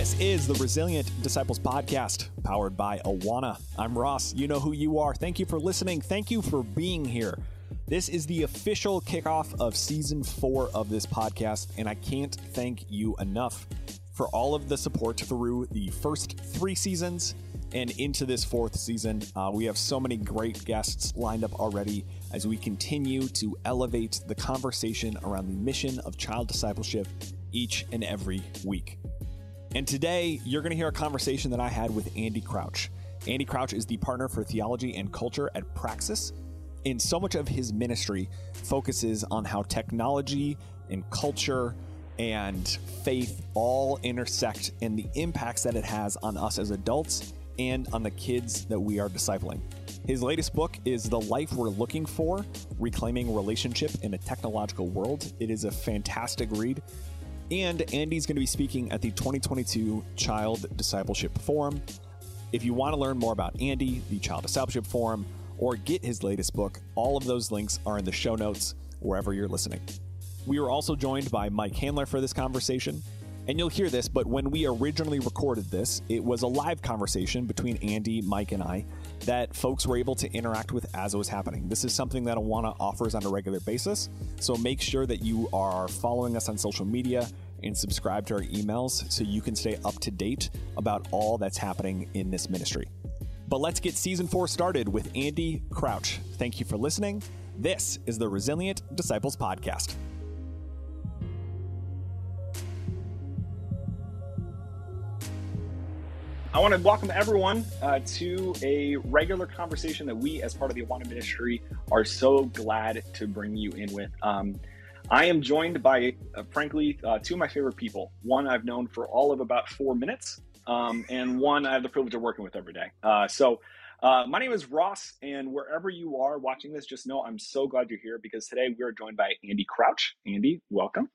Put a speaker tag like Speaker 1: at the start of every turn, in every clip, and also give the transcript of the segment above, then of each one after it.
Speaker 1: This is the Resilient Disciples Podcast, powered by Awana. I'm Ross. You know who you are. Thank you for listening. Thank you for being here. This is the official kickoff of season four of this podcast, and I can't thank you enough for all of the support through the first three seasons and into this fourth season. Uh, we have so many great guests lined up already as we continue to elevate the conversation around the mission of child discipleship each and every week. And today, you're going to hear a conversation that I had with Andy Crouch. Andy Crouch is the partner for theology and culture at Praxis. And so much of his ministry focuses on how technology and culture and faith all intersect and the impacts that it has on us as adults and on the kids that we are discipling. His latest book is The Life We're Looking For Reclaiming Relationship in a Technological World. It is a fantastic read. And Andy's going to be speaking at the 2022 Child Discipleship Forum. If you want to learn more about Andy, the Child Discipleship Forum, or get his latest book, all of those links are in the show notes wherever you're listening. We were also joined by Mike Handler for this conversation. And you'll hear this, but when we originally recorded this, it was a live conversation between Andy, Mike, and I that folks were able to interact with as it was happening. This is something that Awana offers on a regular basis, so make sure that you are following us on social media and subscribe to our emails so you can stay up to date about all that's happening in this ministry. But let's get season four started with Andy Crouch. Thank you for listening. This is the Resilient Disciples Podcast. I want to welcome everyone uh, to a regular conversation that we, as part of the Awana Ministry, are so glad to bring you in with. Um, I am joined by, uh, frankly, uh, two of my favorite people. One I've known for all of about four minutes, um, and one I have the privilege of working with every day. Uh, so, uh, my name is Ross, and wherever you are watching this, just know I'm so glad you're here because today we are joined by Andy Crouch. Andy, welcome.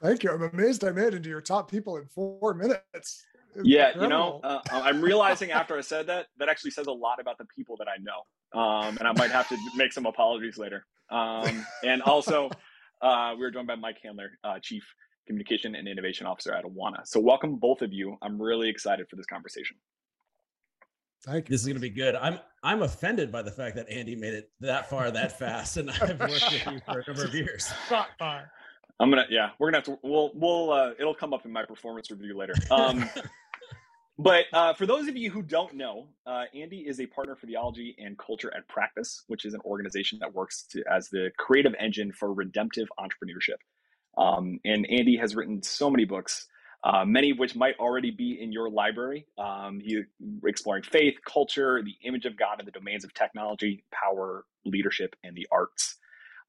Speaker 2: Thank you. I'm amazed I made it into your top people in four minutes
Speaker 1: yeah, incredible. you know, uh, I'm realizing after I said that that actually says a lot about the people that I know, um, and I might have to make some apologies later. Um, and also, uh, we were joined by Mike Handler, uh, Chief Communication and Innovation Officer at Awana. So, welcome both of you. I'm really excited for this conversation.
Speaker 2: Thank you.
Speaker 3: This is going to be good. I'm I'm offended by the fact that Andy made it that far that fast, and I've worked with you for a number of years.
Speaker 2: Not far.
Speaker 1: I'm gonna yeah, we're gonna have to we'll we'll uh, it'll come up in my performance review later. Um, but uh, for those of you who don't know, uh, Andy is a partner for theology and culture at Praxis, which is an organization that works to, as the creative engine for redemptive entrepreneurship. Um, and Andy has written so many books, uh, many of which might already be in your library. Um, he exploring faith, culture, the image of God in the domains of technology, power, leadership, and the arts.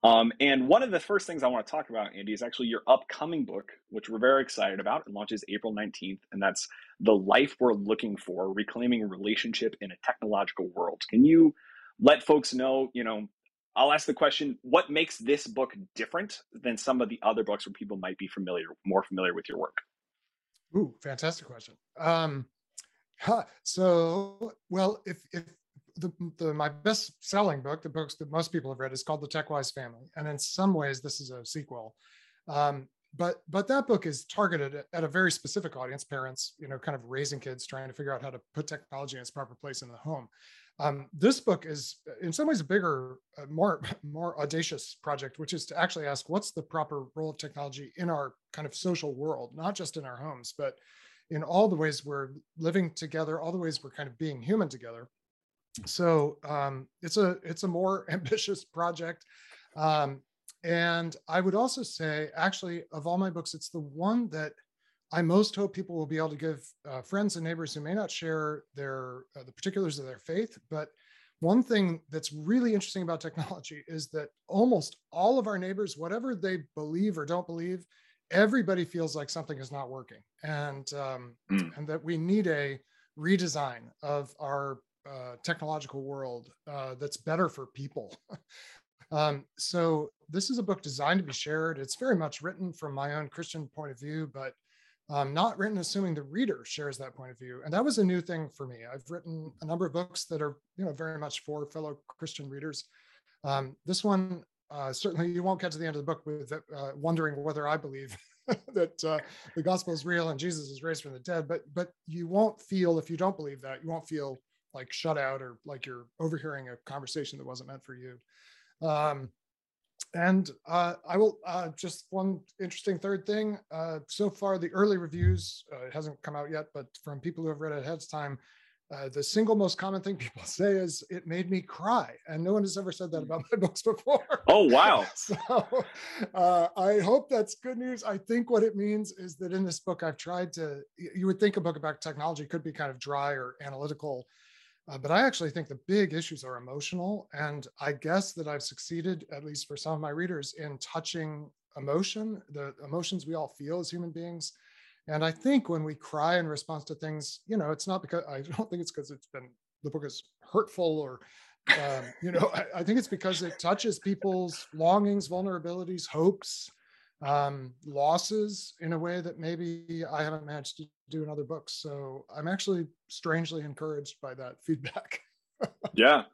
Speaker 1: Um, and one of the first things I want to talk about, Andy, is actually your upcoming book, which we're very excited about. It launches April 19th, and that's The Life We're Looking For Reclaiming Relationship in a Technological World. Can you let folks know, you know, I'll ask the question what makes this book different than some of the other books where people might be familiar, more familiar with your work?
Speaker 2: Ooh, fantastic question. Um, huh, so, well, if, if the, the, my best selling book, the books that most people have read, is called The TechWise Family, and in some ways this is a sequel. Um, but but that book is targeted at a very specific audience, parents, you know, kind of raising kids, trying to figure out how to put technology in its proper place in the home. Um, this book is in some ways a bigger, uh, more more audacious project, which is to actually ask what's the proper role of technology in our kind of social world, not just in our homes, but in all the ways we're living together, all the ways we're kind of being human together so um, it's a it's a more ambitious project. Um, and i would also say actually of all my books it's the one that i most hope people will be able to give uh, friends and neighbors who may not share their uh, the particulars of their faith. But one thing that's really interesting about technology is that almost all of our neighbors whatever they believe or don't believe everybody feels like something is not working. And um, mm. and that we need a redesign of our uh, technological world uh, that's better for people. um, so this is a book designed to be shared. It's very much written from my own Christian point of view, but um, not written assuming the reader shares that point of view. And that was a new thing for me. I've written a number of books that are, you know, very much for fellow Christian readers. Um, this one, uh, certainly you won't get to the end of the book with uh, wondering whether I believe that uh, the gospel is real and Jesus is raised from the dead. But but you won't feel if you don't believe that you won't feel like shut out or like you're overhearing a conversation that wasn't meant for you. Um, and uh, I will uh, just one interesting third thing. Uh, so far, the early reviews uh, it hasn't come out yet, but from people who have read it ahead of time, uh, the single most common thing people say is it made me cry and no one has ever said that about my books before
Speaker 1: oh wow
Speaker 2: so uh, i hope that's good news i think what it means is that in this book i've tried to you would think a book about technology could be kind of dry or analytical uh, but i actually think the big issues are emotional and i guess that i've succeeded at least for some of my readers in touching emotion the emotions we all feel as human beings. And I think when we cry in response to things, you know, it's not because I don't think it's because it's been the book is hurtful or, um, you know, I, I, think it's because it touches people's longings, vulnerabilities, hopes, um, losses in a way that maybe I haven't managed to do in other books. So I'm actually strangely encouraged by that feedback.
Speaker 4: yeah.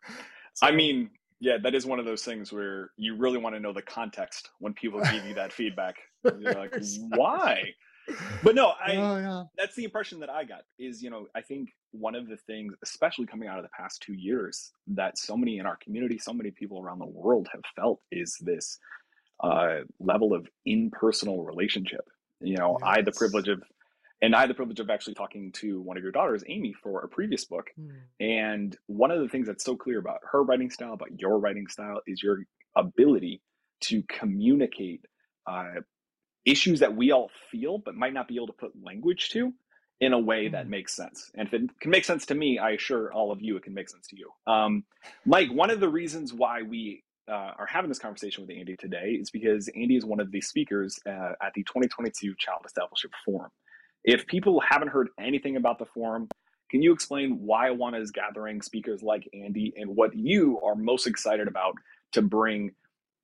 Speaker 4: So, I mean, yeah, that is one of those things where you really want to know the context when people give you that feedback. You're like, why? but no, I oh, yeah. that's the impression that I got is, you know, I think one of the things, especially coming out of the past two years, that so many in our community, so many people around the world have felt is this uh, level of impersonal relationship. You know, yes. I had the privilege of and I had the privilege of actually talking to one of your daughters, Amy, for a previous book. Mm. And one of the things that's so clear about her writing style, about your writing style, is your ability to communicate uh, issues that we all feel but might not be able to put language to in a way that mm. makes sense. And if it can make sense to me, I assure all of you it can make sense to you. Um, Mike, one of the reasons why we uh, are having this conversation with Andy today is because Andy is one of the speakers uh, at the 2022 Child Discipleship Forum. If people haven't heard anything about the forum, can you explain why Awana is gathering speakers like Andy and what you are most excited about to bring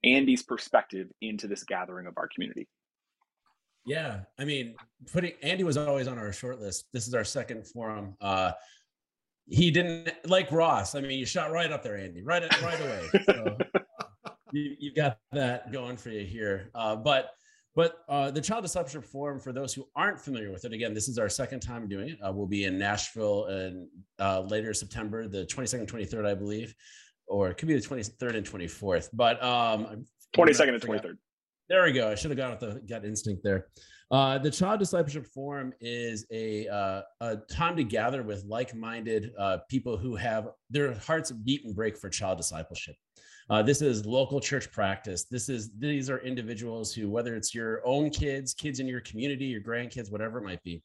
Speaker 4: Andy's perspective into this gathering of our community?
Speaker 3: Yeah, I mean, putting Andy was always on our short list. This is our second forum. Uh, he didn't like Ross. I mean, you shot right up there, Andy, right right away. So got that going for you here. Uh, but but uh, the Child Discipleship Forum, for those who aren't familiar with it, again, this is our second time doing it. Uh, we'll be in Nashville in uh, later September, the 22nd, 23rd, I believe, or it could be the 23rd and 24th. But um,
Speaker 4: 22nd and 23rd.
Speaker 3: There we go. I should have gone with the gut instinct there. Uh, the Child Discipleship Forum is a, uh, a time to gather with like-minded uh, people who have their hearts beat and break for child discipleship. Uh, this is local church practice. This is these are individuals who, whether it's your own kids, kids in your community, your grandkids, whatever it might be.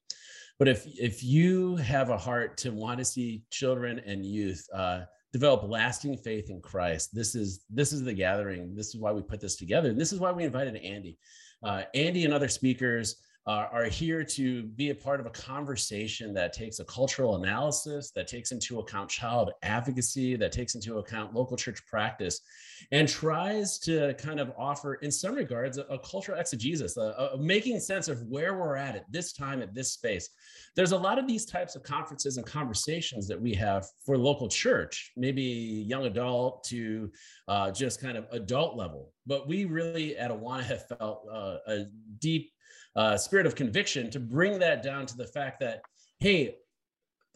Speaker 3: But if if you have a heart to want to see children and youth uh, develop lasting faith in Christ. This is this is the gathering. This is why we put this together, and this is why we invited Andy. Uh, Andy and other speakers uh, are here to be a part of a conversation that takes a cultural analysis, that takes into account child advocacy, that takes into account local church practice, and tries to kind of offer, in some regards, a, a cultural exegesis, a, a making sense of where we're at at this time, at this space. There's a lot of these types of conferences and conversations that we have for local church, maybe young adult to uh, just kind of adult level. But we really at Awana have felt uh, a deep uh, spirit of conviction to bring that down to the fact that, hey,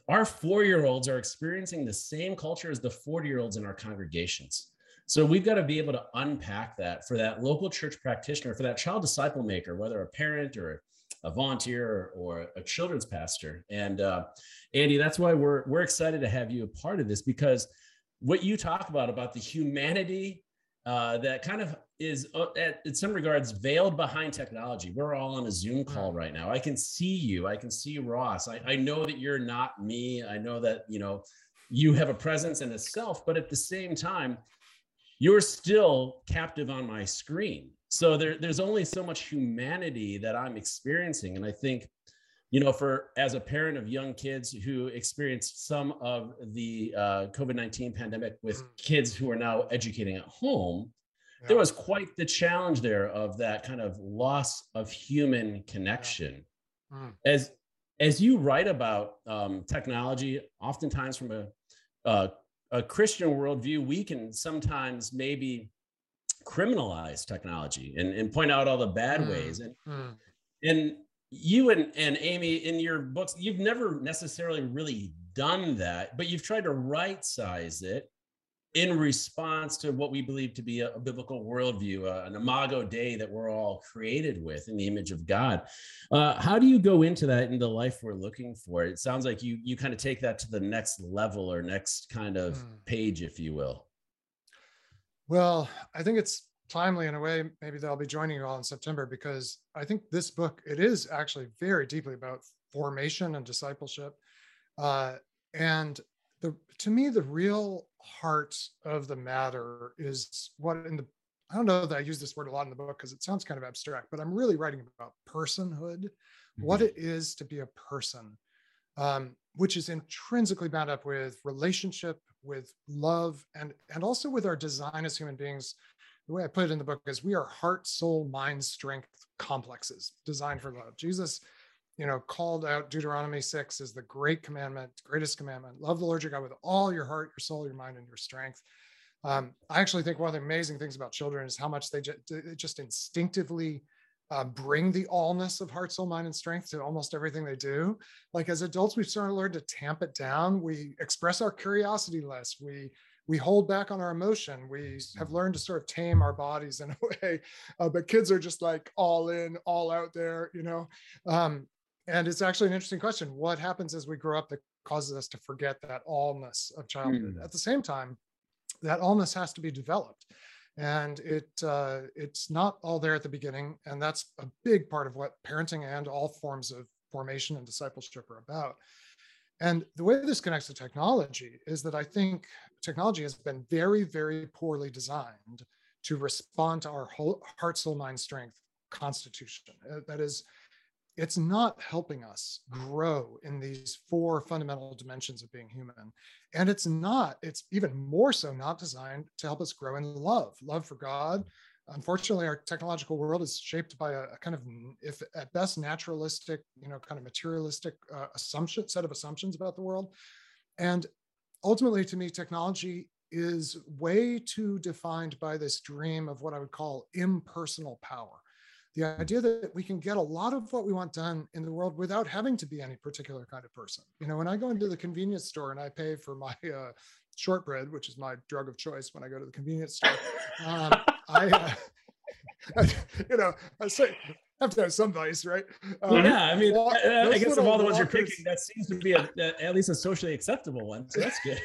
Speaker 3: our four year olds are experiencing the same culture as the 40 year olds in our congregations. So we've got to be able to unpack that for that local church practitioner, for that child disciple maker, whether a parent or a volunteer or, a children's pastor. And uh, Andy, that's why we're we're excited to have you a part of this because what you talk about about the humanity uh, that kind of is uh, at, in some regards veiled behind technology. We're all on a Zoom call right now. I can see you. I can see Ross. I, I know that you're not me. I know that you know you have a presence and a self, but at the same time, you're still captive on my screen. So there, there's only so much humanity that I'm experiencing, and I think you know, for as a parent of young kids who experienced some of the uh, COVID 19 pandemic with mm. kids who are now educating at home, yeah. there was quite the challenge there of that kind of loss of human connection. Yeah. Mm. As as you write about um, technology, oftentimes from a, uh, a Christian worldview, we can sometimes maybe criminalize technology and, and point out all the bad mm. ways. And mm And you and, and Amy, in your books, you've never necessarily really done that, but you've tried to right size it in response to what we believe to be a, a biblical worldview, uh, an imago Dei that we're all created with in the image of God. Uh, how do you go into that in the life we're looking for? It sounds like you you kind of take that to the next level or next kind of mm. page, if you will.
Speaker 2: Well, I think it's timely in a way. Maybe they'll be joining you all in September because I think this book it is actually very deeply about formation and discipleship. Uh, and the to me the real heart of the matter is what in the I don't know that I use this word a lot in the book because it sounds kind of abstract, but I'm really writing about personhood, mm-hmm. what it is to be a person, um, which is intrinsically bound up with relationship, with love, and and also with our design as human beings. The way I put it in the book is we are heart, soul, mind, strength complexes designed for love. Jesus you know, called out Deuteronomy 6 as the great commandment, greatest commandment. Love the Lord your God with all your heart, your soul, your mind, and your strength. Um, I actually think one of the amazing things about children is how much they just, just instinctively uh, bring the allness of heart, soul, mind, and strength to almost everything they do. Like as adults, we've started to learn to tamp it down. We express our curiosity less. We we hold back on our emotion. We have learned to sort of tame our bodies in a way, uh, but kids are just like all in, all out there, you know. Um, and it's actually an interesting question. What happens as we grow up that causes us to forget that allness of childhood? Mm. At the same time, that allness has to be developed. And it uh, it's not all there at the beginning. And that's a big part of what parenting and all forms of formation and discipleship are about. And the way this connects to technology is that I think technology has been very, very poorly designed to respond to our whole heart, soul, mind, strength constitution. Uh, that is, it's not helping us grow in these four fundamental dimensions of being human. And it's not, it's even more so not designed to help us grow in love, love for God. Unfortunately, our technological world is shaped by a, a kind of, if at best, naturalistic, you know, kind of materialistic uh, assumption, set of assumptions about the world. And ultimately, to me, technology is way too defined by this dream of what I would call impersonal power the idea that we can get a lot of what we want done in the world without having to be any particular kind of person. You know, when I go into the convenience store and I pay for my uh, shortbread, which is my drug of choice when I go to the convenience store, um, I, uh, you know, I say, have to have some vice, right?
Speaker 3: Um, yeah, I mean, I guess of all the ones walkers, you're picking, that seems to be a, a, at least a socially acceptable one. So that's good.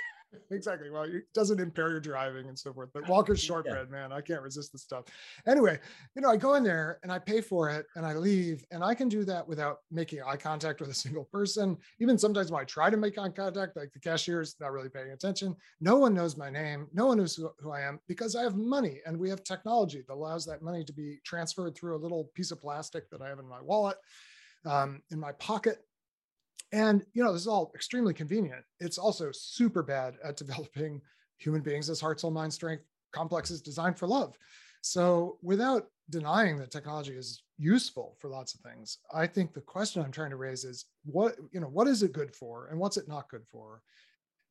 Speaker 2: Exactly. Well, it doesn't impair your driving and so forth. But Walker's shortbread, yeah. man, I can't resist the stuff. Anyway, you know, I go in there and I pay for it and I leave, and I can do that without making eye contact with a single person. Even sometimes when I try to make eye contact, like the cashier's not really paying attention. No one knows my name. No one knows who, who I am because I have money and we have technology that allows that money to be transferred through a little piece of plastic that I have in my wallet, um, in my pocket and you know, this is all extremely convenient. It's also super bad at developing human beings as heart, soul, mind, strength complexes designed for love. So without denying that technology is useful for lots of things, I think the question I'm trying to raise is what, you know, what is it good for and what's it not good for?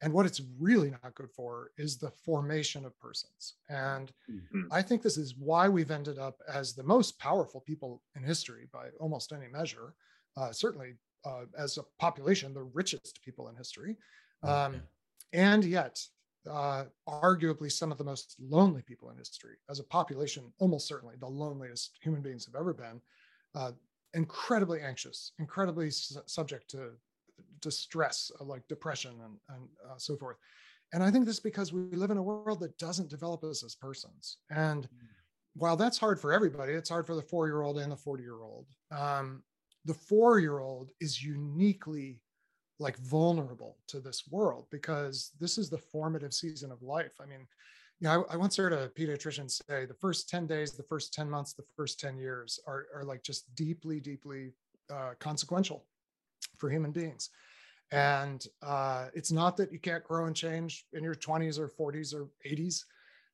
Speaker 2: And what it's really not good for is the formation of persons. And mm-hmm. I think this is why we've ended up as the most powerful people in history by almost any measure. Uh, certainly uh, as a population, the richest people in history. Oh, um, and yet, uh, arguably some of the most lonely people in history. As a population, almost certainly the loneliest human beings have ever been. Uh, incredibly anxious, incredibly su- subject to distress, uh, like depression and, and uh, so forth. And I think this is because we live in a world that doesn't develop us as persons. And mm. while that's hard for everybody, it's hard for the four year old and the 40 year old. Um, the four year old is uniquely like vulnerable to this world because this is the formative season of life. I mean, you know, I, I, once heard a pediatrician say the first 10 days, the first 10 months, the first 10 years are, are like just deeply, deeply uh, consequential for human beings. And uh, it's not that you can't grow and change in your 20s or 40s or 80s,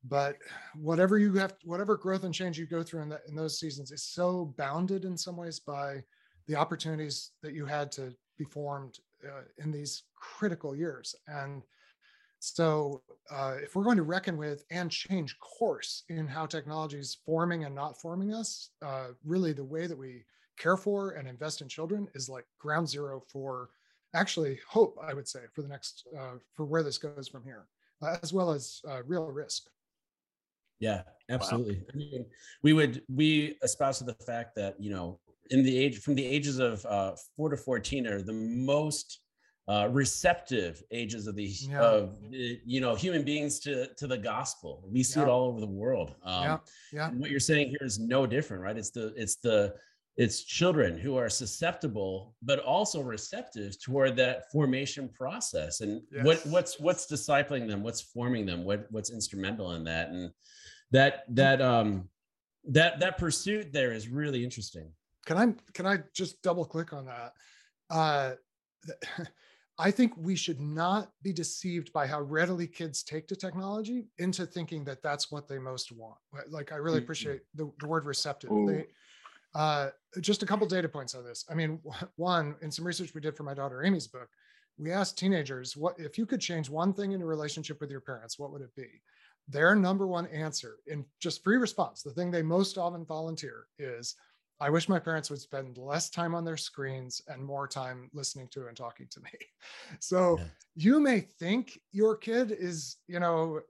Speaker 2: but whatever you have, whatever growth and change you go through in, that, in those seasons is so bounded in some ways by the opportunities that you had to be formed uh, in these critical years. And so, uh, if we're going to reckon with and change course in how technology is forming and not forming us, uh, really the way that we care for and invest in children is like ground zero for actually hope, I would say, for the next, uh, for where this goes from here, uh, as well as uh, real risk.
Speaker 3: Yeah, absolutely. Wow. I mean, we would, we espouse the fact that, you know, in the age, from the ages of uh, four to 14 are the most uh, receptive ages of the yeah. of you know human beings to to the gospel. We see yeah. it all over the world. Um, yeah, yeah. what you're saying here is no different, right? It's the it's the it's children who are susceptible but also receptive toward that formation process and yes. what what's what's discipling them what's forming them what what's instrumental in that and that that um that that pursuit there is really interesting
Speaker 2: can i can i just double click on that uh I think we should not be deceived by how readily kids take to technology into thinking that that's what they most want. Like, I really appreciate the, the word receptive. They, uh, just a couple data points on this. I mean, one, in some research we did for my daughter Amy's book, we asked teenagers, what if you could change one thing in a relationship with your parents, what would it be? Their number one answer in just free response, the thing they most often volunteer is, I wish my parents would spend less time on their screens and more time listening to and talking to me. So yeah. you may think your kid is, you know,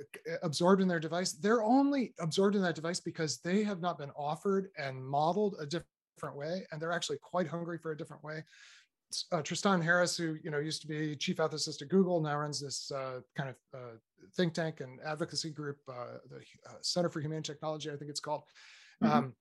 Speaker 2: absorbed in their device. They're only absorbed in that device because they have not been offered and modeled a different way, and they're actually quite hungry for a different way. Uh, Tristan Harris, who you know used to be chief ethicist at Google, now runs this uh, kind of uh, think tank and advocacy group, uh, the uh, Center for Humane Technology, I think it's called. Mm-hmm. Um,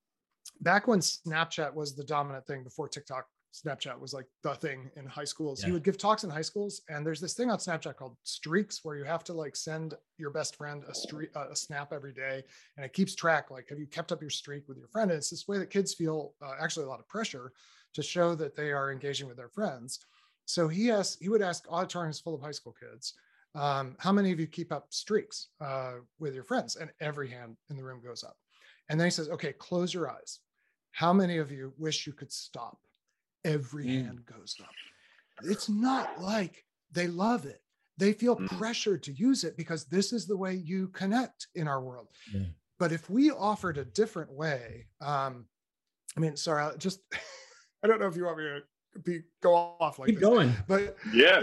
Speaker 2: back when Snapchat was the dominant thing before TikTok, Snapchat was like the thing in high schools. Yeah. You would give talks in high schools, and there's this thing on Snapchat called Streaks, where you have to like send your best friend a streak, uh, a snap every day, and it keeps track. Like, have you kept up your streak with your friend? And it's this way that kids feel uh, actually a lot of pressure to show that they are engaging with their friends. So he asked, he would ask auditoriums full of high school kids, um, how many of you keep up streaks uh, with your friends? And every hand in the room goes up. And then he says, okay, close your eyes. How many of you wish you could stop? Every mm. hand goes up. It's not like they love it. They feel mm. pressured to use it because this is the way you connect in our world. Yeah. But if we offered a different way, um, I mean, sorry, I'll just I don't know if you want me to be go off like
Speaker 3: keep this, going,
Speaker 2: but
Speaker 4: yeah.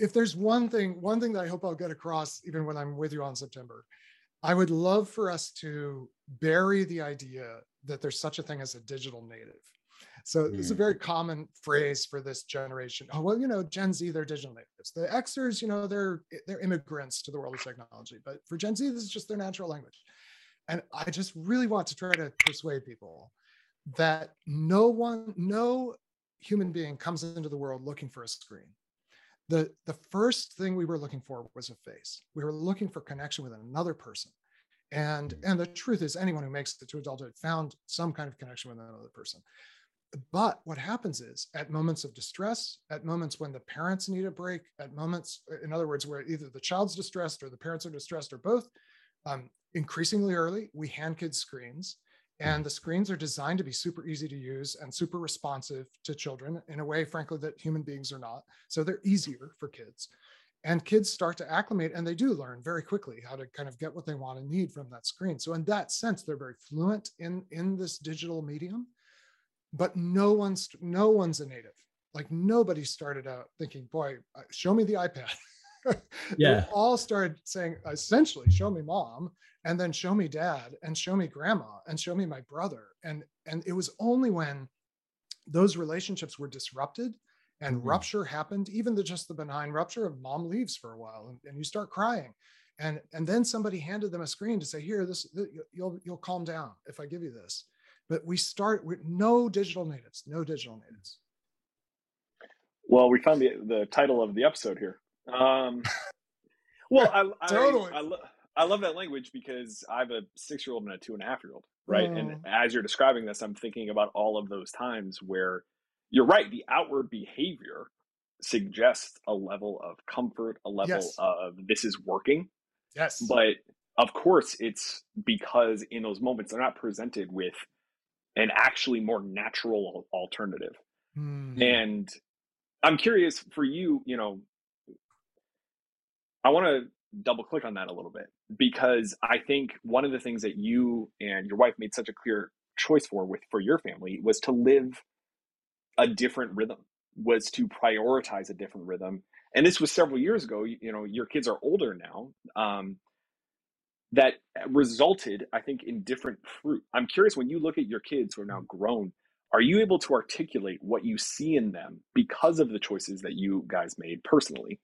Speaker 2: If there's one thing, one thing that I hope I'll get across, even when I'm with you on September, I would love for us to bury the idea that there's such a thing as a digital native. So mm. it's a very common phrase for this generation. Oh, well, you know, Gen Z, they're digital natives. The Xers, you know, they're they're immigrants to the world of technology. But for Gen Z, this is just their natural language. And I just really want to try to persuade people that no one, no human being comes into the world looking for a screen the the first thing we were looking for was a face we were looking for connection with another person and and the truth is anyone who makes it to adulthood found some kind of connection with another person but what happens is at moments of distress at moments when the parents need a break at moments in other words where either the child's distressed or the parents are distressed or both um, increasingly early we hand kids screens and the screens are designed to be super easy to use and super responsive to children in a way, frankly, that human beings are not. So they're easier for kids. And kids start to acclimate and they do learn very quickly how to kind of get what they want and need from that screen. So in that sense, they're very fluent in, in this digital medium, but no one's no one's a native. Like nobody started out thinking, boy, uh, show me the iPad.
Speaker 3: yeah.
Speaker 2: all started saying essentially, show me mom and then show me dad and show me grandma and show me my brother and and it was only when those relationships were disrupted and mm-hmm. rupture happened even the just the benign rupture of mom leaves for a while and, and you start crying and and then somebody handed them a screen to say here this you'll you'll calm down if i give you this but we start with no digital natives no digital natives
Speaker 4: well we found the the title of the episode here um well i totally. I, I, I love that language because I have a six year old and a two and a half year old, right? Mm. And as you're describing this, I'm thinking about all of those times where you're right, the outward behavior suggests a level of comfort, a level yes. of this is working.
Speaker 2: Yes.
Speaker 4: But of course, it's because in those moments they're not presented with an actually more natural alternative. Mm. And I'm curious for you, you know, I want to double click on that a little bit because I think one of the things that you and your wife made such a clear choice for with for your family was to live a different rhythm, was to prioritize a different rhythm. And this was several years ago. You, you know, your kids are older now. Um, that resulted, I think, in different fruit. I'm curious when you look at your kids who are now grown, are you able to articulate what you see in them because of the choices that you guys made personally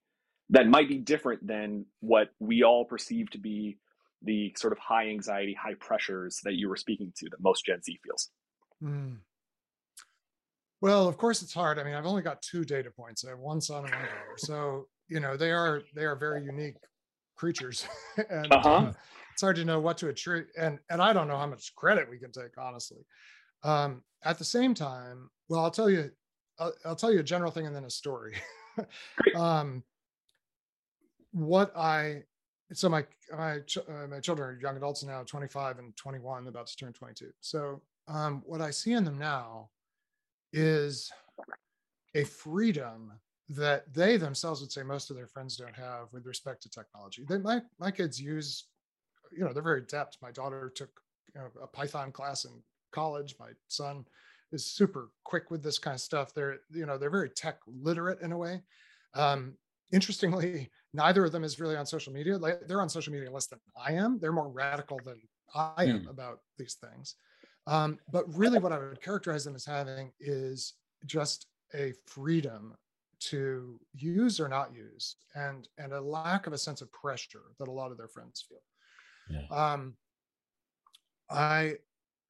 Speaker 4: that might be different than what we all perceive to be the sort of high anxiety, high pressures that you were speaking to that most Gen Z feels? Mm.
Speaker 2: Well, of course it's hard. I mean, I've only got two data points. I have one son and one daughter. So, you know, they are they are very unique creatures. and uh-huh. uh, it's hard to know what to attribute and and I don't know how much credit we can take, honestly. Um, at the same time, well, I'll tell you, I'll, I'll tell you a general thing and then a story. um, what I so my my uh, my children are young adults now, 25 and 21, about to turn 22. So um, what I see in them now is a freedom that they themselves would say most of their friends don't have with respect to technology. They my my kids use, you know, they're very adept. My daughter took you know, a Python class in college. My son is super quick with this kind of stuff. They're you know they're very tech literate in a way. Um, interestingly, neither of them is really on social media. Like they're on social media less than I am. They're more radical than I am mm. about these things. Um, but really, what I would characterize them as having is just a freedom to use or not use, and and a lack of a sense of pressure that a lot of their friends feel. Yeah. Um, I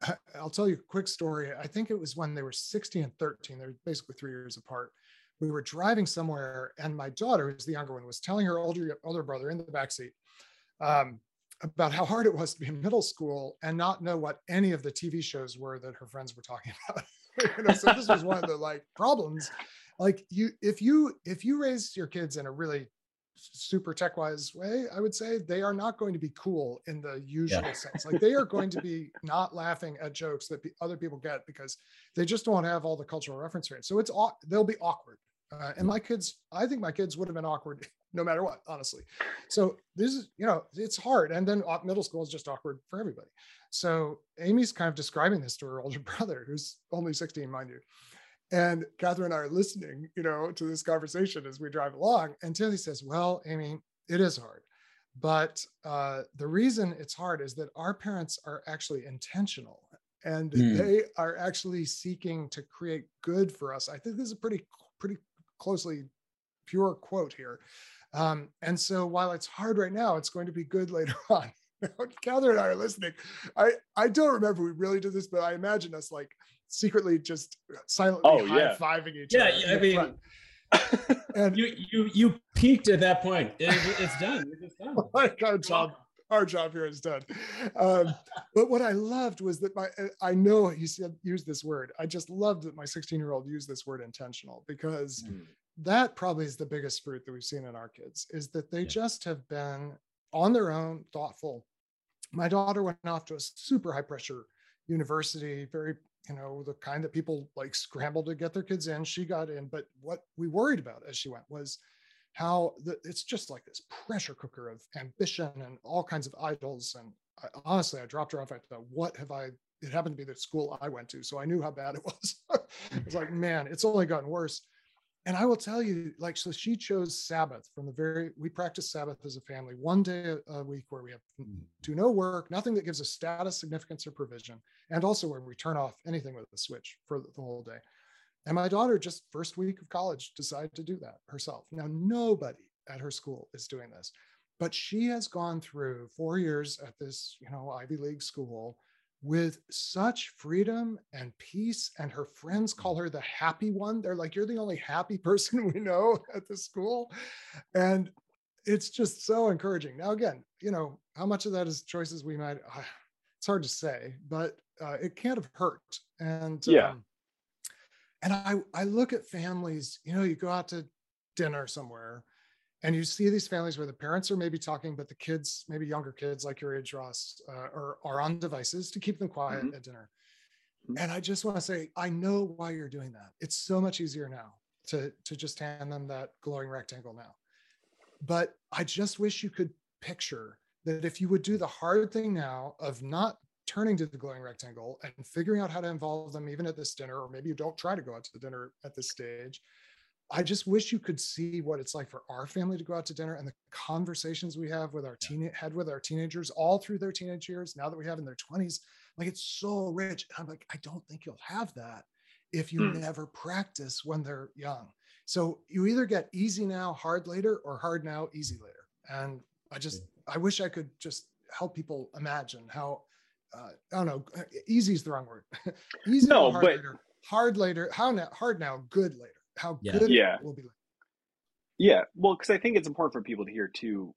Speaker 2: I'll tell you a quick story. I think it was when they were 16 and 13. They're basically three years apart we were driving somewhere, and my daughter, who's the younger one, was telling her older older brother in the back seat um, about how hard it was to be in middle school and not know what any of the TV shows were that her friends were talking about. you know, so this was one of the like problems. Like you, if you if you raise your kids in a really super tech wise way, I would say they are not going to be cool in the usual yeah. sense. Like they are going to be not laughing at jokes that other people get because they just don't have all the cultural reference range. So it's they'll be awkward. Uh, and my kids, I think my kids would have been awkward no matter what, honestly. So this is, you know, it's hard. And then middle school is just awkward for everybody. So Amy's kind of describing this to her older brother, who's only 16, mind you. And Catherine and I are listening, you know, to this conversation as we drive along. And Timothy says, Well, Amy, it is hard. But uh, the reason it's hard is that our parents are actually intentional and mm. they are actually seeking to create good for us. I think this is a pretty, pretty closely pure quote here. Um, and so while it's hard right now, it's going to be good later on. Catherine and I are listening. I, I don't remember we really did this, but I imagine us like secretly just silently oh, high fiving each
Speaker 3: yeah,
Speaker 2: other.
Speaker 3: Yeah, I mean, and you you you peaked at that point. It, it's done. It's done.
Speaker 2: our job, our job here is done. Um, but what I loved was that my I know he said use this word. I just loved that my 16 year old used this word intentional because mm. That probably is the biggest fruit that we've seen in our kids is that they yeah. just have been on their own, thoughtful. My daughter went off to a super high pressure university, very you know, the kind that people like scrambled to get their kids in. She got in, but what we worried about as she went was how the, it's just like this pressure cooker of ambition and all kinds of idols. And I, honestly, I dropped her off. I thought, what have I? It happened to be the school I went to, so I knew how bad it was. it's like, man, it's only gotten worse and I will tell you, like, so she chose Sabbath from the very, we practice Sabbath as a family, one day a week where we have mm-hmm. do no work, nothing that gives us status, significance, or provision, and also where we turn off anything with a switch for the whole day. And my daughter, just first week of college, decided to do that herself. Now, nobody at her school is doing this, but she has gone through four years at this, you know, Ivy League school with such freedom and peace. And her friends call her the happy one. They're like, You're the only happy person we know at the school. And it's just so encouraging. Now, again, you know, how much of that is choices we might, uh, it's hard to say, but uh, it can't have hurt. And
Speaker 4: yeah. Um,
Speaker 2: and I, I look at families, you know, you go out to dinner somewhere and you see these families where the parents are maybe talking, but the kids, maybe younger kids like your age, Ross, uh, are, are on devices to keep them quiet mm-hmm. at dinner. Mm-hmm. And I just want to say, I know why you're doing that. It's so much easier now to, to just hand them that glowing rectangle now. But I just wish you could picture that if you would do the hard thing now of not turning to the glowing rectangle and figuring out how to involve them even at this dinner, or maybe you don't try to go out to the dinner at this stage. I just wish you could see what it's like for our family to go out to dinner and the conversations we have with our teen had with our teenagers all through their teenage years. Now that we have in their 20s, like it's so rich. And I'm like, I don't think you'll have that if you mm. never practice when they're young. So you either get easy now, hard later, or hard now, easy later. And I just, I wish I could just help people imagine how, uh, I don't know, easy is the wrong word. easy no, hard but later, hard later, how now, hard now, good later. How yeah. good
Speaker 4: yeah.
Speaker 2: will be later.
Speaker 4: Yeah, well, because I think it's important for people to hear too.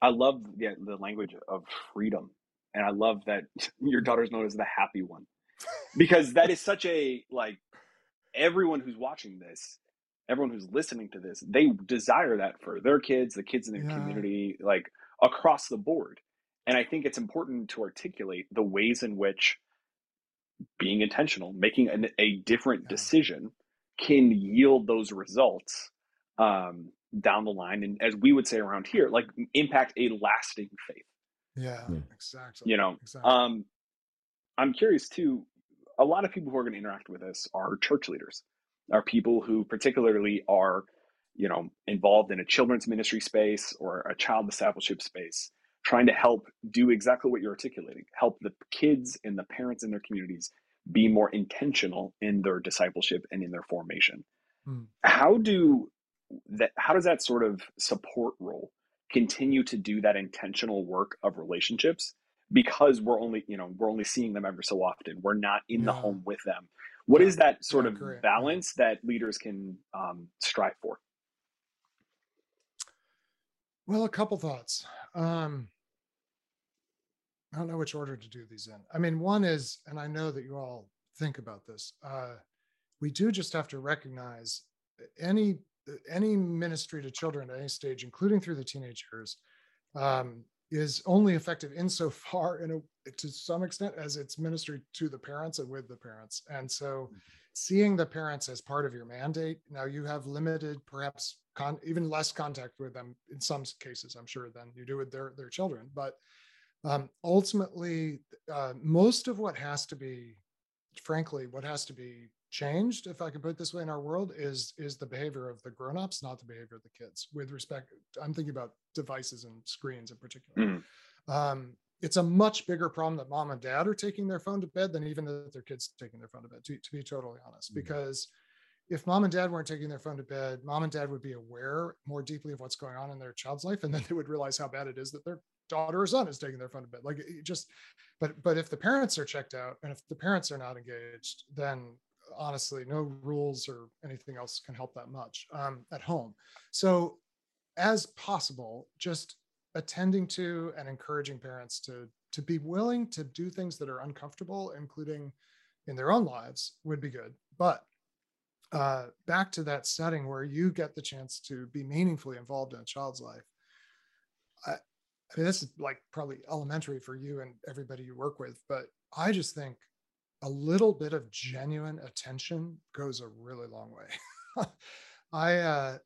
Speaker 4: I love the, the language of freedom, and I love that your daughter's known as the happy one, because that is such a like everyone who's watching this everyone who's listening to this, they desire that for their kids, the kids in their yeah. community, like across the board. And I think it's important to articulate the ways in which being intentional, making an, a different yeah. decision can yield those results um, down the line. And as we would say around here, like impact a lasting faith.
Speaker 2: Yeah, yeah. exactly.
Speaker 4: You know,
Speaker 2: exactly.
Speaker 4: um, I'm curious too. A lot of people who are going to interact with us are church leaders are people who particularly are you know involved in a children's ministry space or a child discipleship space trying to help do exactly what you're articulating help the kids and the parents in their communities be more intentional in their discipleship and in their formation hmm. how do that how does that sort of support role continue to do that intentional work of relationships because we're only you know we're only seeing them ever so often we're not in yeah. the home with them what yeah. is that sort yeah, of balance that leaders can um, strive for?
Speaker 2: Well, a couple thoughts. Um, I don't know which order to do these in. I mean, one is, and I know that you all think about this. Uh, we do just have to recognize any any ministry to children at any stage, including through the teenage years, um, is only effective insofar in a to some extent as it's ministry to the parents and with the parents and so seeing the parents as part of your mandate now you have limited perhaps con, even less contact with them in some cases i'm sure than you do with their their children but um, ultimately uh, most of what has to be frankly what has to be changed if i can put it this way in our world is is the behavior of the grown-ups not the behavior of the kids with respect i'm thinking about devices and screens in particular mm. um, it's a much bigger problem that mom and dad are taking their phone to bed than even that their kids taking their phone to bed to, to be totally honest mm. because if mom and dad weren't taking their phone to bed mom and dad would be aware more deeply of what's going on in their child's life and then they would realize how bad it is that their daughter or son is taking their phone to bed like just but but if the parents are checked out and if the parents are not engaged then honestly no rules or anything else can help that much um, at home. So as possible just attending to and encouraging parents to to be willing to do things that are uncomfortable including in their own lives would be good. But uh, back to that setting where you get the chance to be meaningfully involved in a child's life I mean this is like probably elementary for you and everybody you work with but i just think a little bit of genuine attention goes a really long way. I, uh,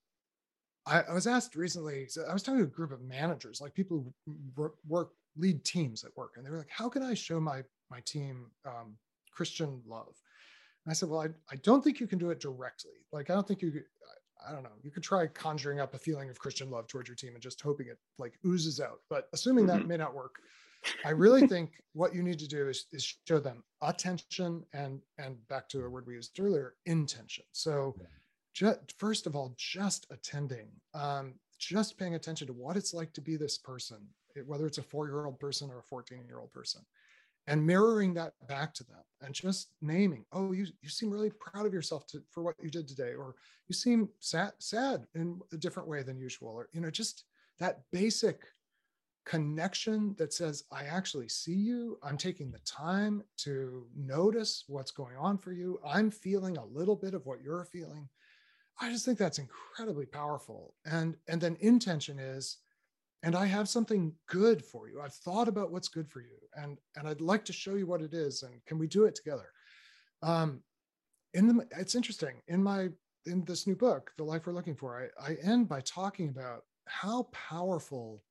Speaker 2: I, I was asked recently. So I was talking to a group of managers, like people who work, lead teams at work, and they were like, "How can I show my my team um, Christian love?" And I said, "Well, I, I don't think you can do it directly. Like, I don't think you I don't know. You could try conjuring up a feeling of Christian love towards your team and just hoping it like oozes out. But assuming that mm-hmm. may not work, I really think what you need to do is, is show them attention and and back to a word we used earlier, intention. So just, first of all, just attending, um, just paying attention to what it's like to be this person, whether it's a four-year-old person or a 14-year-old person, and mirroring that back to them and just naming, oh, you you seem really proud of yourself to, for what you did today, or you seem sad sad in a different way than usual, or you know, just that basic connection that says, I actually see you. I'm taking the time to notice what's going on for you. I'm feeling a little bit of what you're feeling. I just think that's incredibly powerful. And, and then intention is, and I have something good for you. I've thought about what's good for you and, and I'd like to show you what it is. And can we do it together? Um, in the, it's interesting in my, in this new book, The Life We're Looking For, I, I end by talking about how powerful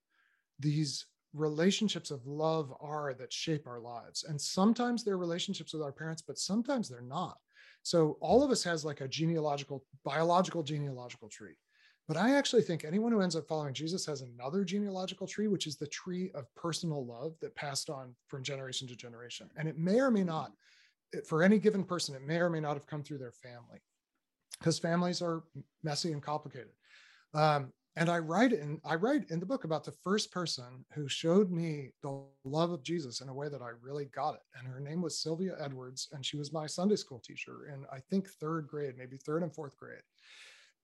Speaker 2: these relationships of love are that shape our lives. And sometimes they're relationships with our parents, but sometimes they're not. So all of us has like a genealogical, biological genealogical tree. But I actually think anyone who ends up following Jesus has another genealogical tree, which is the tree of personal love that passed on from generation to generation. And it may or may not, for any given person, it may or may not have come through their family because families are messy and complicated. Um, and I write in I write in the book about the first person who showed me the love of Jesus in a way that I really got it. And her name was Sylvia Edwards, and she was my Sunday school teacher in I think third grade, maybe third and fourth grade.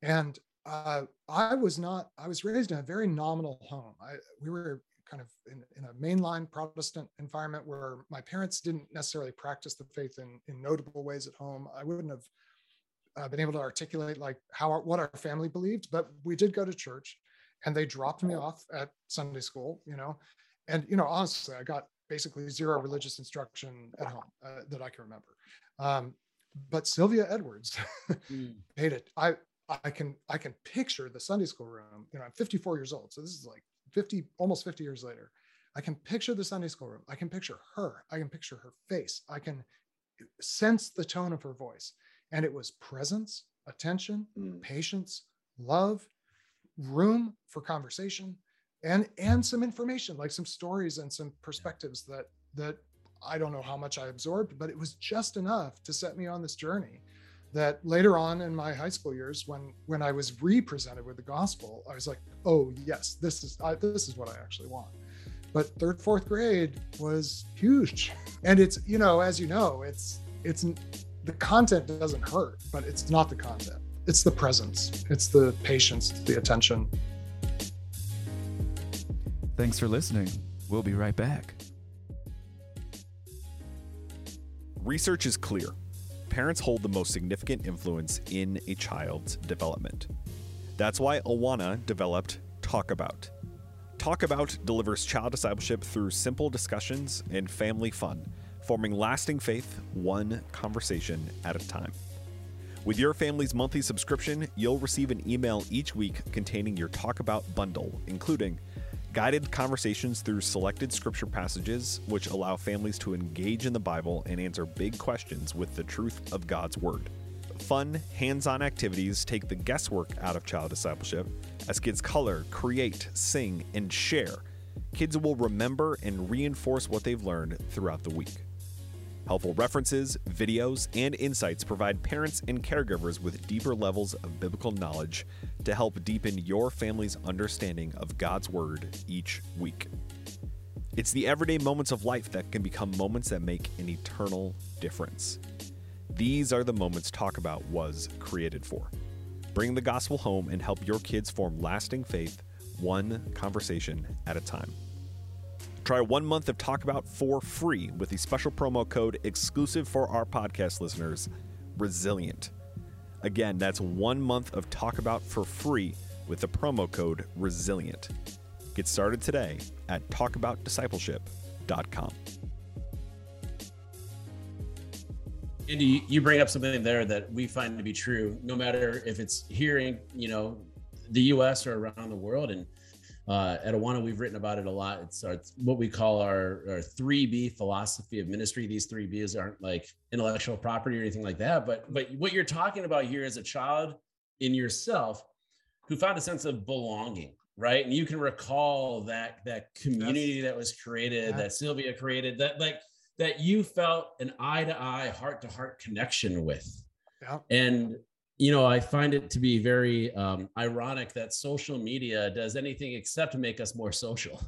Speaker 2: And uh, I was not. I was raised in a very nominal home. I, we were kind of in, in, a mainline Protestant environment where my parents didn't necessarily practice the faith in, in notable ways at home. I wouldn't have uh, been able to articulate like how our, what our family believed, but we did go to church, and they dropped me off at Sunday school. You know, and you know honestly, I got basically zero religious instruction at home uh, that I can remember. Um, but Sylvia Edwards mm. paid it. I I can I can picture the Sunday school room. You know, I'm 54 years old, so this is like 50, almost 50 years later. I can picture the Sunday school room. I can picture her. I can picture her face. I can sense the tone of her voice. And it was presence, attention, mm. patience, love, room for conversation, and and some information, like some stories and some perspectives that that I don't know how much I absorbed, but it was just enough to set me on this journey that later on in my high school years when when i was re-presented with the gospel i was like oh yes this is I, this is what i actually want. But third fourth grade was huge. And it's you know as you know it's it's the content doesn't hurt but it's not the content. It's the presence. It's the patience the attention.
Speaker 1: Thanks for listening. We'll be right back. Research is clear parents hold the most significant influence in a child's development. That's why Awana developed Talk About. Talk About delivers child discipleship through simple discussions and family fun, forming lasting faith one conversation at a time. With your family's monthly subscription, you'll receive an email each week containing your Talk About bundle, including guided conversations through selected scripture passages, which allow families to engage in the Bible and answer big questions with the truth of God's Word. Fun, hands on activities take the guesswork out of child discipleship as kids color, create, sing, and share. Kids will remember and reinforce what they've learned throughout the week. Helpful references, videos, and insights provide parents and caregivers with deeper levels of biblical knowledge to help deepen your family's understanding of God's Word each week. It's the everyday moments of life that can become moments that make an eternal difference. These are the moments Talk About was created for. Bring the gospel home and help your kids form lasting faith, one conversation at a time. Try one month of Talk About for free with the special promo code exclusive for our podcast listeners, Resilient. Again, that's one month of Talk About for free with the promo code Resilient. Get started today at talkaboutdiscipleship.com.
Speaker 3: Andy, you bring up something there that we find to be true, no matter if it's here in, you know, the U.S. or around the world. And uh, at Awana, we've written about it a lot. It's, our, what we call our, our 3B philosophy of ministry. These three Bs aren't like intellectual property or anything like that. But but what you're talking about here is a child in yourself who found a sense of belonging, right? And you can recall that that community that was created, yeah. that Sylvia created, that like that you felt an eye to eye, heart to heart connection with. Yeah. And you know, I find it to be very um, ironic that social media does anything except make us more social.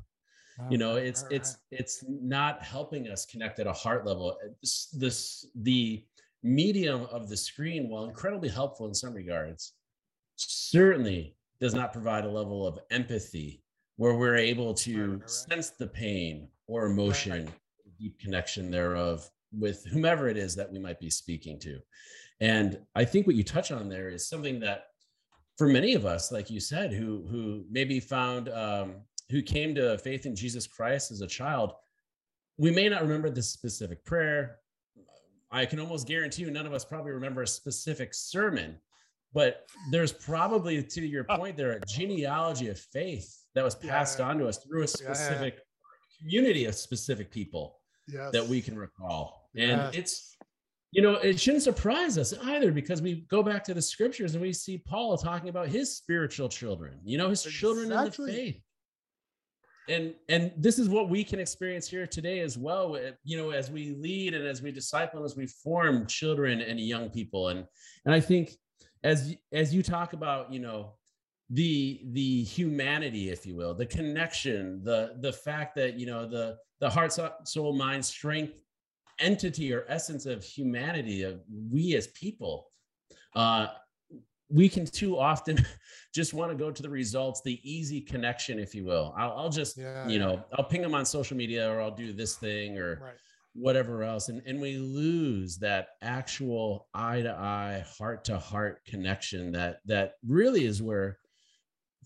Speaker 3: Oh, you know, it's right, it's it's not helping us connect at a heart level. This, this the medium of the screen, while incredibly helpful in some regards, certainly does not provide a level of empathy where we're able to right, sense the pain or emotion, deep connection thereof with whomever it is that we might be speaking to. And I think what you touch on there is something that for many of us, like you said, who who maybe found um, who came to faith in Jesus Christ as a child, we may not remember the specific prayer. I can almost guarantee you none of us probably remember a specific sermon, but there's probably, to your point, there a genealogy of faith that was passed yeah. on to us through a specific yeah. community of specific people
Speaker 2: yes.
Speaker 3: that we can recall. And
Speaker 2: Yes.
Speaker 3: it's, you know, it shouldn't surprise us either because we go back to the scriptures and we see Paul talking about his spiritual children, you know, his children in the faith. And and this is what we can experience here today as well. uh, You know, as we lead and as we disciple and as we form children and young people. And and I think as as you talk about, you know, the the humanity if you will the connection the the fact that you know the the heart soul mind strength entity or essence of humanity of we as people uh we can too often just want to go to the results the easy connection if you will i'll, I'll just
Speaker 2: Yeah,
Speaker 3: you
Speaker 2: yeah.
Speaker 3: know i'll ping them on social media or i'll do this thing or
Speaker 2: Right.
Speaker 3: whatever else and, and we lose that actual eye to eye heart to heart connection that that really is where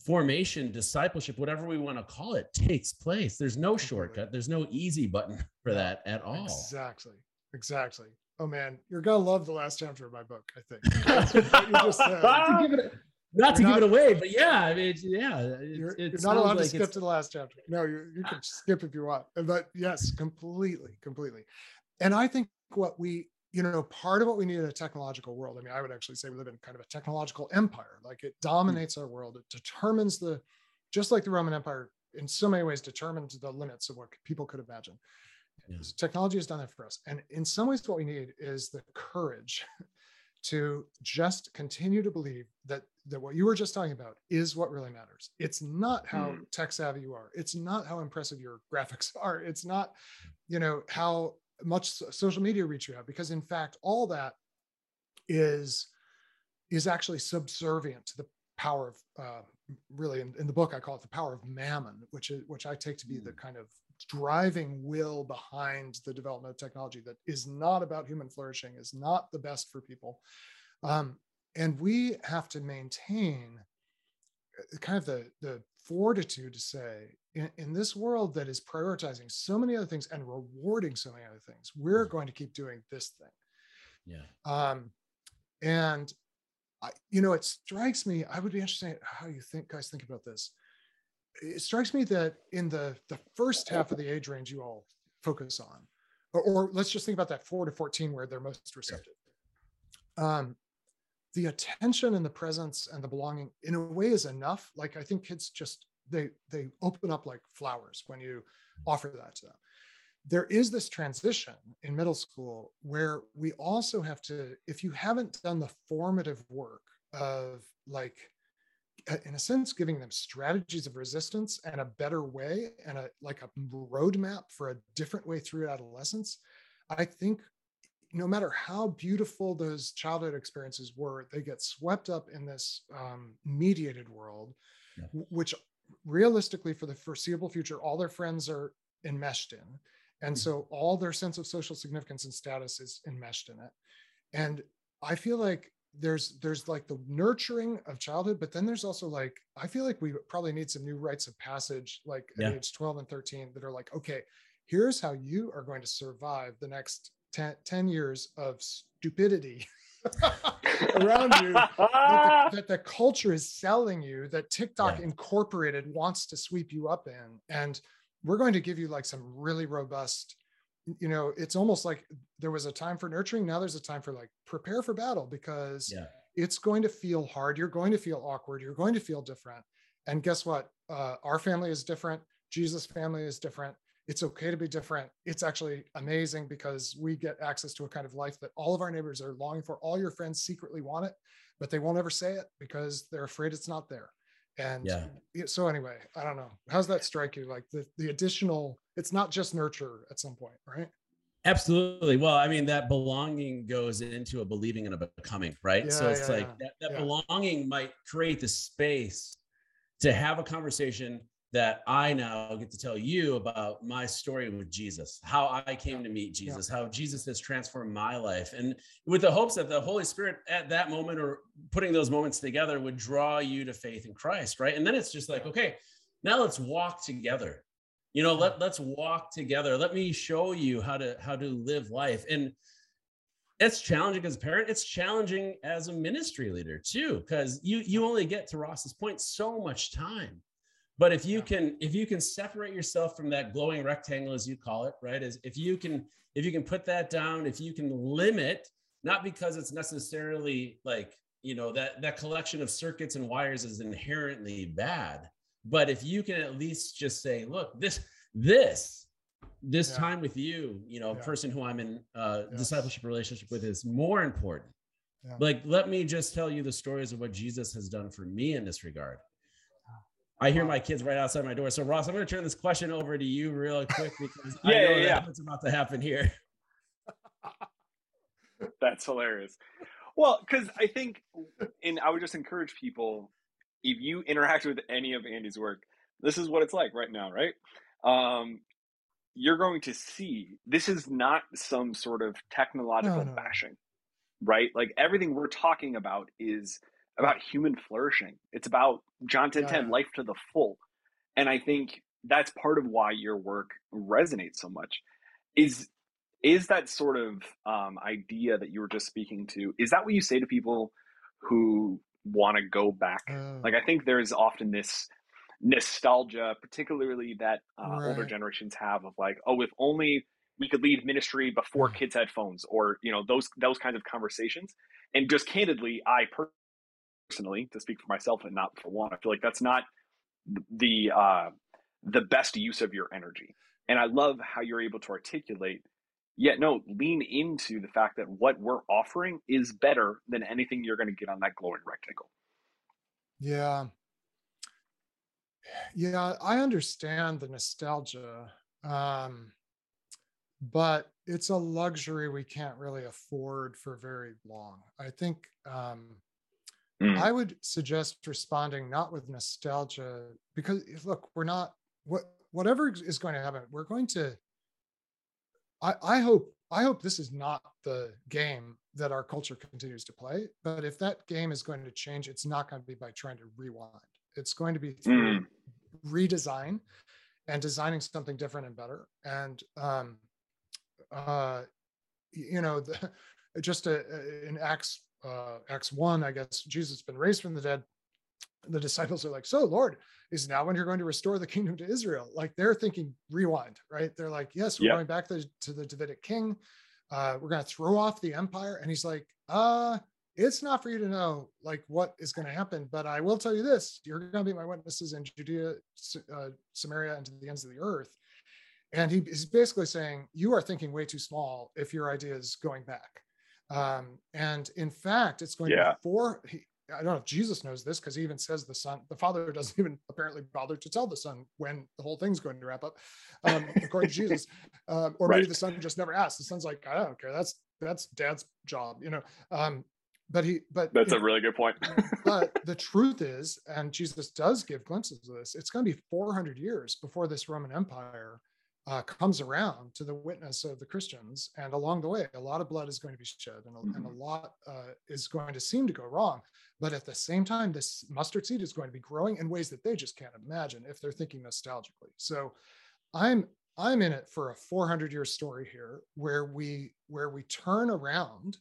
Speaker 3: formation discipleship whatever we want to call it takes place there's no shortcut there's no easy button for that at all
Speaker 2: Exactly. Exactly. Oh man, you're gonna love the last chapter of my book. I think. That's what you just said.
Speaker 3: not to give it not to
Speaker 2: You're
Speaker 3: give it away but yeah i mean yeah it,
Speaker 2: You're,
Speaker 3: it
Speaker 2: you're not allowed to skip to the last chapter. No, you you can skip if you want. But yes, completely, completely. And I think what we, you know, part of what we need in a technological world. I mean, I would actually say we live in kind of a technological empire. Like it dominates our world. It determines the, just like the Roman Empire, in so many ways, determined the limits of what people could imagine.
Speaker 3: Yeah.
Speaker 2: So Technology has done that for us. And in some ways, what we need is the courage to just continue to believe that that what you were just talking about is what really matters. It's not how
Speaker 4: Hmm.
Speaker 2: tech savvy you are. It's not how impressive your graphics are. It's not, you know, how much social media reach you have. Because in fact, all that is is actually subservient to the power of uh, really in, in the book I call it the power of mammon, which is which I take to be the kind of driving will behind the development of technology that is not about human flourishing, is not the best for people. Um, and we have to maintain uh, kind of the, the fortitude to say, in, in this world that is prioritizing so many other things and rewarding so many other things, we're going to keep doing this thing.
Speaker 3: yeah
Speaker 2: Um, and I, you know, it strikes me. I would be interested how you think, guys, think about this. It strikes me that in the the first half of the age range you all focus on, or, or let's just think about that four to fourteen where they're most receptive. Um, the attention and the presence and the belonging, in a way, is enough. Like I think kids just they they open up like flowers when you offer that to them there is this transition in middle school where we also have to if you haven't done the formative work of like in a sense giving them strategies of resistance and a better way and a like a roadmap for a different way through adolescence i think no matter how beautiful those childhood experiences were they get swept up in this um, mediated world
Speaker 3: Yeah.
Speaker 2: which realistically for the foreseeable future all their friends are enmeshed in and
Speaker 3: Mhm.
Speaker 2: so all their sense of social significance and status is enmeshed in it and i feel like there's there's like the nurturing of childhood but then there's also like i feel like we probably need some new rites of passage like at age 12 and 13 that are like okay here's how you are going to survive the next 10, 10 years of stupidity around you that the, that the culture is selling you that TikTok
Speaker 3: Yeah.
Speaker 2: Incorporated wants to sweep you up in. And we're going to give you like some really robust, you know, it's almost like there was a time for nurturing. Now there's a time for like prepare for battle because
Speaker 3: yeah
Speaker 2: it's going to feel hard. You're going to feel awkward. You're going to feel different. And guess what? Uh, our family is different. Jesus' family is different. It's okay to be different. It's actually amazing because we get access to a kind of life that all of our neighbors are longing for. All your friends secretly want it, but they won't ever say it because they're afraid it's not there. And
Speaker 3: Yeah.
Speaker 2: so anyway, I don't know. How's that strike you? Like the, the additional, it's not just nurture at some point, right?
Speaker 3: Absolutely. Well, I mean, that belonging goes into a believing and a becoming, right? so
Speaker 2: Yeah,
Speaker 3: it's
Speaker 2: yeah,
Speaker 3: like that, that belonging might create the space to have a conversation that I now get to tell you about my story with Jesus, how I came to meet
Speaker 2: Yeah.
Speaker 3: Jesus, how Jesus has transformed my life. And with the hopes that the Holy Spirit at that moment or putting those moments together would draw you to faith in Christ, right? And then it's just like, okay, now let's walk together you know let, let's walk together let me show you how to how to live life and it's challenging as a parent it's challenging as a ministry leader too because you you only get to ross's point so much time but if you can if you can separate yourself from that glowing rectangle as you call it right is if you can if you can put that down if you can limit not because it's necessarily like you know that that collection of circuits and wires is inherently bad but if you can at least just say look this this this yeah. time with you you know yeah. person who i'm in uh yes. discipleship relationship with is more important yeah. like let me just tell you the stories of what jesus has done for me in this regard I hear my kids right outside my door. So Ross, I'm going to turn this question over to you real quick because yeah, I know yeah, yeah. what's about to happen here.
Speaker 4: That's hilarious. Well, because I think, and I would just encourage people if you interact with any of Andy's work, this is what it's like right now, right? Um, you're going to see this is not some sort of technological no, no. bashing, right? Like everything we're talking about is about human flourishing. It's about John 10 yeah. 10, life to the full. And I think that's part of why your work resonates so much. Is is that sort of um, idea that you were just speaking to? Is that what you say to people who want to go back? Oh. Like I think there's often this nostalgia, particularly that uh, right. older generations have of like, oh, if only we could lead ministry before kids had phones, or you know those those kinds of conversations. And just candidly, I personally, to speak for myself and not for one, I feel like that's not the uh, the best use of your energy. And I love how you're able to articulate. Yet, no, lean into the fact that what we're offering is better than anything you're going to get on that glowing rectangle.
Speaker 2: Yeah. Yeah, I understand the nostalgia. Um, but it's a luxury we can't really afford for very long. I think um, Mm. I would suggest responding not with nostalgia because look, we're not what whatever is going to happen. We're going to. I, I hope I hope this is not the game that our culture continues to play. But if that game is going to change, it's not going to be by trying to rewind. It's going to be through mm. redesign and designing something different and better. And um, uh, you know, the, just a, in Acts uh, Acts 1, I guess Jesus has been raised from the dead. The disciples are like, So, Lord, is now when you're going to restore the kingdom to Israel? Like they're thinking rewind, right? They're like, Yes, we're going back to, to the Davidic king. Uh, we're going to throw off the empire. And he's like, uh, it's not for you to know like what is going to happen, but I will tell you this: you're going to be my witnesses in Judea, uh, Samaria, and to the ends of the earth. And he is basically saying you are thinking way too small if your idea is going back. Um, and in fact, it's going yeah. to be four. He, I don't know if Jesus knows this because he even says the son, the father doesn't even apparently bother to tell the son when the whole thing's going to wrap up, um, according to Jesus. Um, or right. maybe the son just never asked. The son's like, I don't care. That's that's dad's job, you know. Um, but he, but
Speaker 4: that's a really good point.
Speaker 2: but the truth is, and Jesus does give glimpses of this. It's going to be 400 years before this Roman Empire uh, comes around to the witness of the Christians. And along the way, a lot of blood is going to be shed and a, mm-hmm. and a mm-hmm. lot uh, is going to seem to go wrong. But at the same time, this mustard seed is going to be growing in ways that they just can't imagine if they're thinking nostalgically. So I'm I'm in it for a 400 year story here where we where we turn around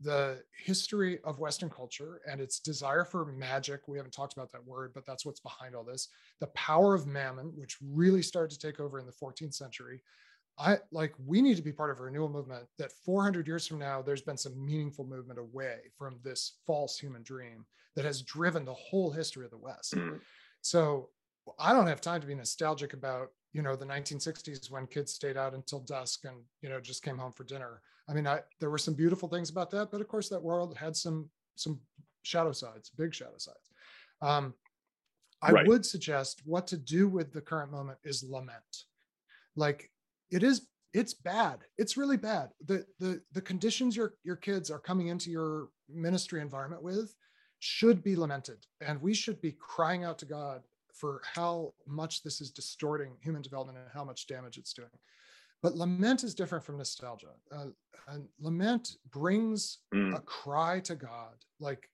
Speaker 2: the history of Western culture and its desire for magic. We haven't talked about that word, but that's what's behind all this. The power of mammon, which really started to take over in the 14th century. I like we need to be part of a renewal movement that 400 years from now, there's been some meaningful movement away from this false human dream that has driven the whole history of the West. Mm-hmm. So I don't have time to be nostalgic about you know the 1960s when kids stayed out until dusk and you know just came home for dinner i mean i there were some beautiful things about that but of course that world had some some shadow sides big shadow sides. Um, i right. would suggest what to do with the current moment is lament. Like it is it's bad. It's really bad. The the the conditions your your kids are coming into your ministry environment with should be lamented. And we should be crying out to god for how much this is distorting human development and how much damage it's doing. But lament is different from nostalgia. Uh, and lament brings mm. a cry to God, like,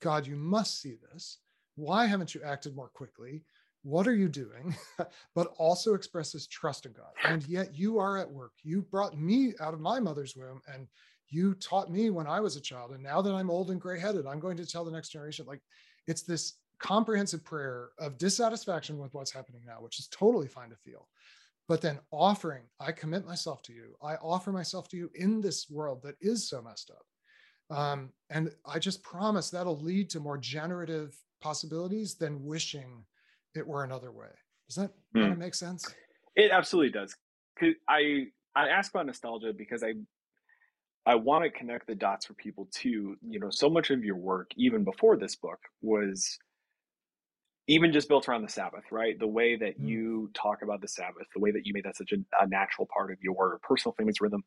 Speaker 2: God, you must see this. Why haven't you acted more quickly? What are you doing? but also expresses trust in God. And yet you are at work. You brought me out of my mother's womb and you taught me when I was a child. And now that I'm old and gray headed, I'm going to tell the next generation like, it's this comprehensive prayer of dissatisfaction with what's happening now, which is totally fine to feel. But then offering, I commit myself to you. I offer myself to you in this world that is so messed up. Um, and I just promise that'll lead to more generative possibilities than wishing it were another way. Does that mm. kind of make sense?
Speaker 4: It absolutely does. Cause I I ask about nostalgia because I I want to connect the dots for people too. You know, so much of your work, even before this book, was even just built around the Sabbath, right? The way that mm. you talk about the Sabbath, the way that you made that such a, a natural part of your personal family's rhythm.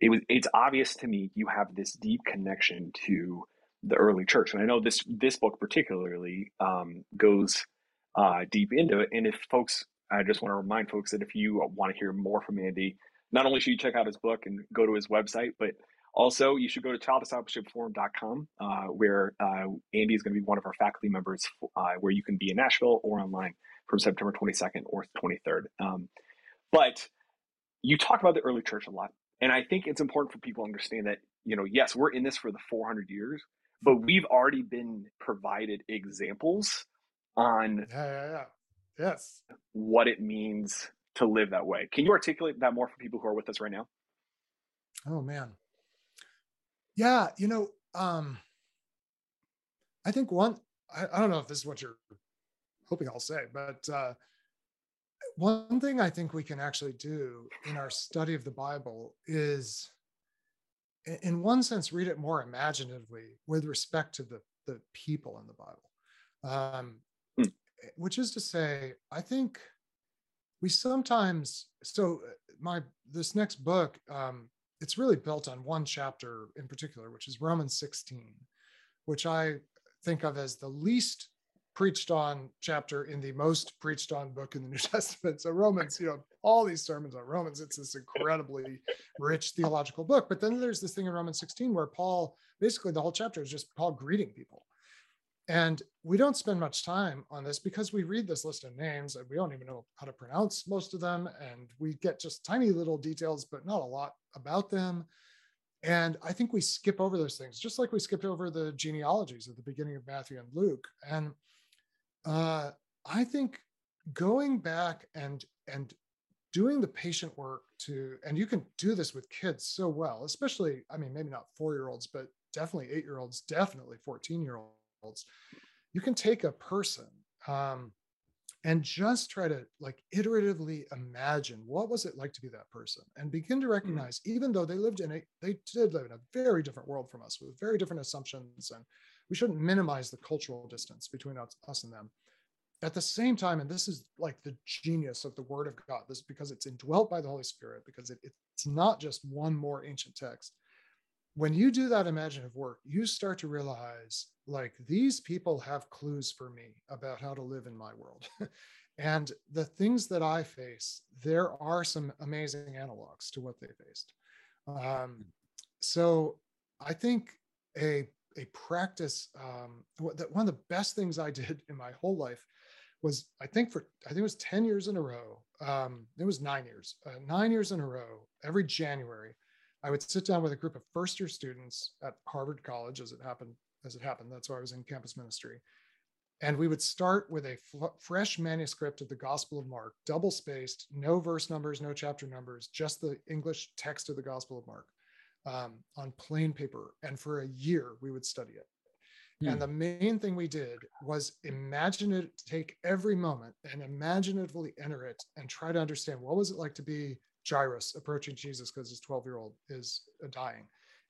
Speaker 4: It was it's obvious to me you have this deep connection to the early church. And I know this this book particularly um, goes uh, deep into it. And if folks, I just want to remind folks that if you want to hear more from Andy, not only should you check out his book and go to his website, but also you should go to childdiscipleshipforum.com uh, where uh, Andy is going to be one of our faculty members uh, where you can be in Nashville or online from September 22nd or 23rd. Um, but you talk about the early church a lot. And I think it's important for people to understand that, you know, yes, we're in this for the 400 years, but we've already been provided examples on
Speaker 2: yeah, yeah, yeah. yes
Speaker 4: what it means to live that way can you articulate that more for people who are with us right now
Speaker 2: oh man yeah you know um i think one i, I don't know if this is what you're hoping i'll say but uh one thing i think we can actually do in our study of the bible is in one sense read it more imaginatively with respect to the the people in the bible um, hmm. which is to say i think we sometimes so uh, my this next book um, it's really built on one chapter in particular which is romans 16 which i think of as the least preached on chapter in the most preached on book in the New Testament. So Romans, you know, all these sermons on Romans, it's this incredibly rich theological book. But then there's this thing in Romans 16 where Paul, basically the whole chapter is just Paul greeting people. And we don't spend much time on this because we read this list of names and we don't even know how to pronounce most of them. And we get just tiny little details, but not a lot about them. And I think we skip over those things, just like we skipped over the genealogies at the beginning of Matthew and Luke. And uh, I think going back and and doing the patient work to and you can do this with kids so well especially i mean maybe not four year olds but definitely eight year olds definitely 14 year olds you can take a person um, and just try to like iteratively imagine what was it like to be that person and begin to hmm. recognize mm. even though they lived in a they did live in a very different world from us with very different assumptions and we shouldn't minimize the cultural distance between us, us and them. At the same time, and this is like the genius of the Word of God, this because it's indwelt by the Holy Spirit, because it, it's not just one more ancient text. When you do that imaginative work, you start to realize like these people have clues for me about how to live in my world. and the things that I face, there are some amazing analogs to what they faced. Um, so I think a a practice um, that one of the best things I did in my whole life was I think for I think it was 10 years in a row. Um, it was nine years, uh, nine years in a row. Every January, I would sit down with a group of first year students at Harvard College, as it happened. As it happened, that's why I was in campus ministry. And we would start with a f- fresh manuscript of the Gospel of Mark, double spaced, no verse numbers, no chapter numbers, just the English text of the Gospel of Mark um, on plain paper. And for a year, we would study it. Hmm. And the main thing we did was imagine it, take every moment and imaginatively enter it and try to understand what was it like to be Jairus approaching Jesus because his 12 year old is uh, dying.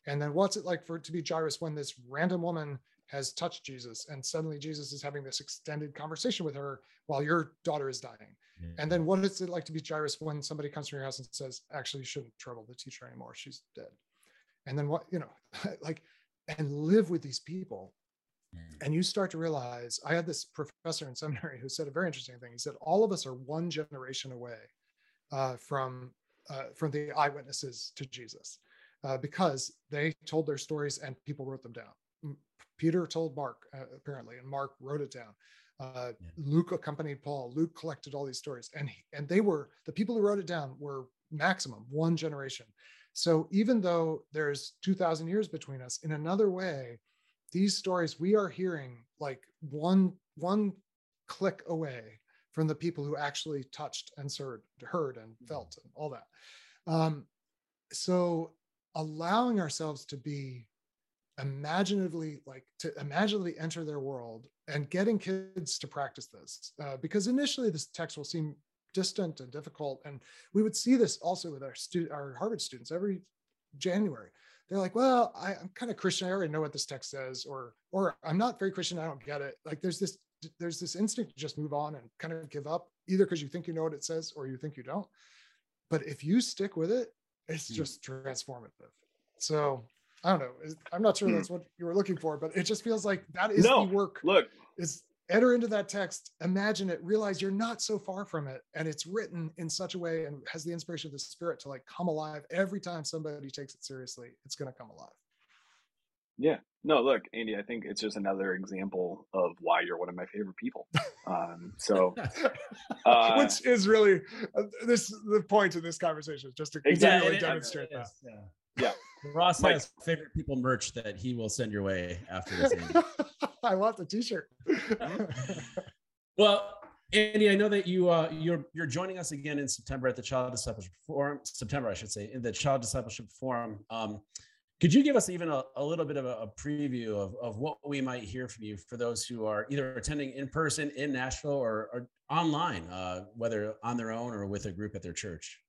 Speaker 2: And then what's it like for it to be Jairus when this random woman has touched Jesus and suddenly Jesus is having this extended conversation with her while your daughter is dying. Mm-hmm. And then what is it like to be Jairus when somebody comes to your house and says, actually, you shouldn't trouble the teacher anymore. She's dead and then what you know like and live with these people mm. and you start to realize i had this professor in seminary who said a very interesting thing he said all of us are one generation away uh, from uh, from the eyewitnesses to jesus uh, because they told their stories and people wrote them down peter told mark uh, apparently and mark wrote it down uh, yeah. luke accompanied paul luke collected all these stories and he, and they were the people who wrote it down were maximum one generation so even though there's 2000 years between us, in another way, these stories we are hearing like one one click away from the people who actually touched and heard, heard and mm-hmm. felt and all that. Um, so allowing ourselves to be imaginatively like to imaginatively enter their world and getting kids to practice this uh, because initially this text will seem distant and difficult. And we would see this also with our student our harvard students every january. They're like well I, i'm kind of christian. I already know what this text says or or i'm not very christian. I don't get it. Like there's this there's this instinct to just move on and kind of give up either because you think you know what it says or you think you don't. But if you stick with it it's hmm. just transformative so i don't know i'm not sure hmm. that's what you were looking for but it just feels like that is no, the work
Speaker 4: look
Speaker 2: is enter into that text imagine it realize you're not so far from it and it's written in such a way and has the inspiration of the spirit to like come alive every time somebody takes it seriously it's going to come alive
Speaker 4: yeah. No, look, Andy, I think it's just another example of why you're one of my favorite people. Um, so,
Speaker 2: uh, which is really uh, this the point of this conversation is just to exactly demonstrate that.
Speaker 4: Yeah. yeah.
Speaker 3: Ross Mike. has favorite people merch that he will send your way after this.
Speaker 2: I want the T-shirt.
Speaker 3: well, Andy, I know that you uh, you're you're joining us again in September at the Child Discipleship Forum. September, I should say, in the Child Discipleship Forum. Um, could you give us even a, a little bit of a, a, preview of, of what we might hear from you for those who are either attending in person in Nashville or, or online, uh, whether on their own or with a group at their church?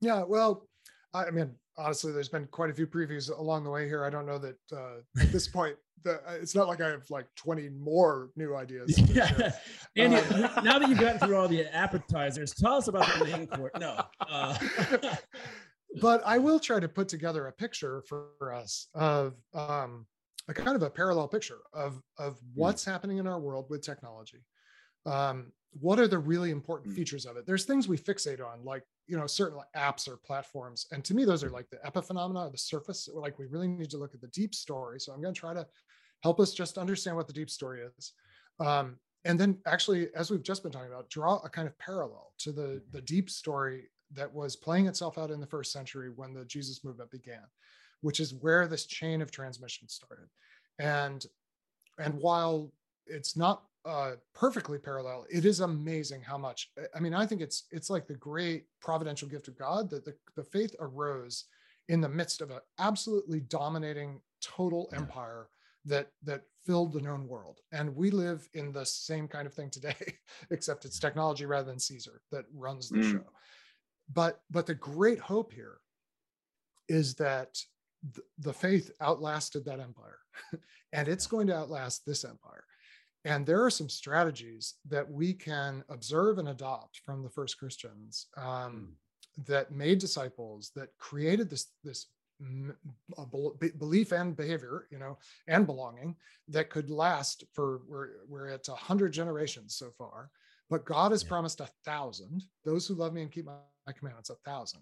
Speaker 2: Yeah, well, I mean, honestly, there's been quite a few previews along the way here. I don't know that uh, at this point, the, uh, it's not like I have like 20 more new ideas.
Speaker 3: Yeah. Andy, uh, now that you've gotten through all the appetizers, tell us about the main course. No. Uh,
Speaker 2: but I will try to put together a picture for us of um, a kind of a parallel picture of of hmm. what's mm. happening in our world with technology. Um, what are the really important mm. features of it? There's things we fixate on, like you know certain apps or platforms, and to me those are like the epiphenomena, the surface. Like we really need to look at the deep story. So I'm going to try to help us just understand what the deep story is. Um, and then actually as we've just been talking about draw a kind of parallel to the the deep story that was playing itself out in the first century when the Jesus movement began, which is where this chain of transmission started. And and while it's not uh, perfectly parallel, it is amazing how much. I mean, I think it's it's like the great providential gift of God that the, the faith arose in the midst of an absolutely dominating total empire that that filled the known world and we live in the same kind of thing today except it's technology rather than caesar that runs the mm. show but but the great hope here is that th- the faith outlasted that empire and it's going to outlast this empire and there are some strategies that we can observe and adopt from the first christians um, mm. that made disciples that created this this belief and behavior you know and belonging that could last for we're, we're at 100 generations so far but god has yeah. promised a thousand those who love me and keep my commandments, a thousand.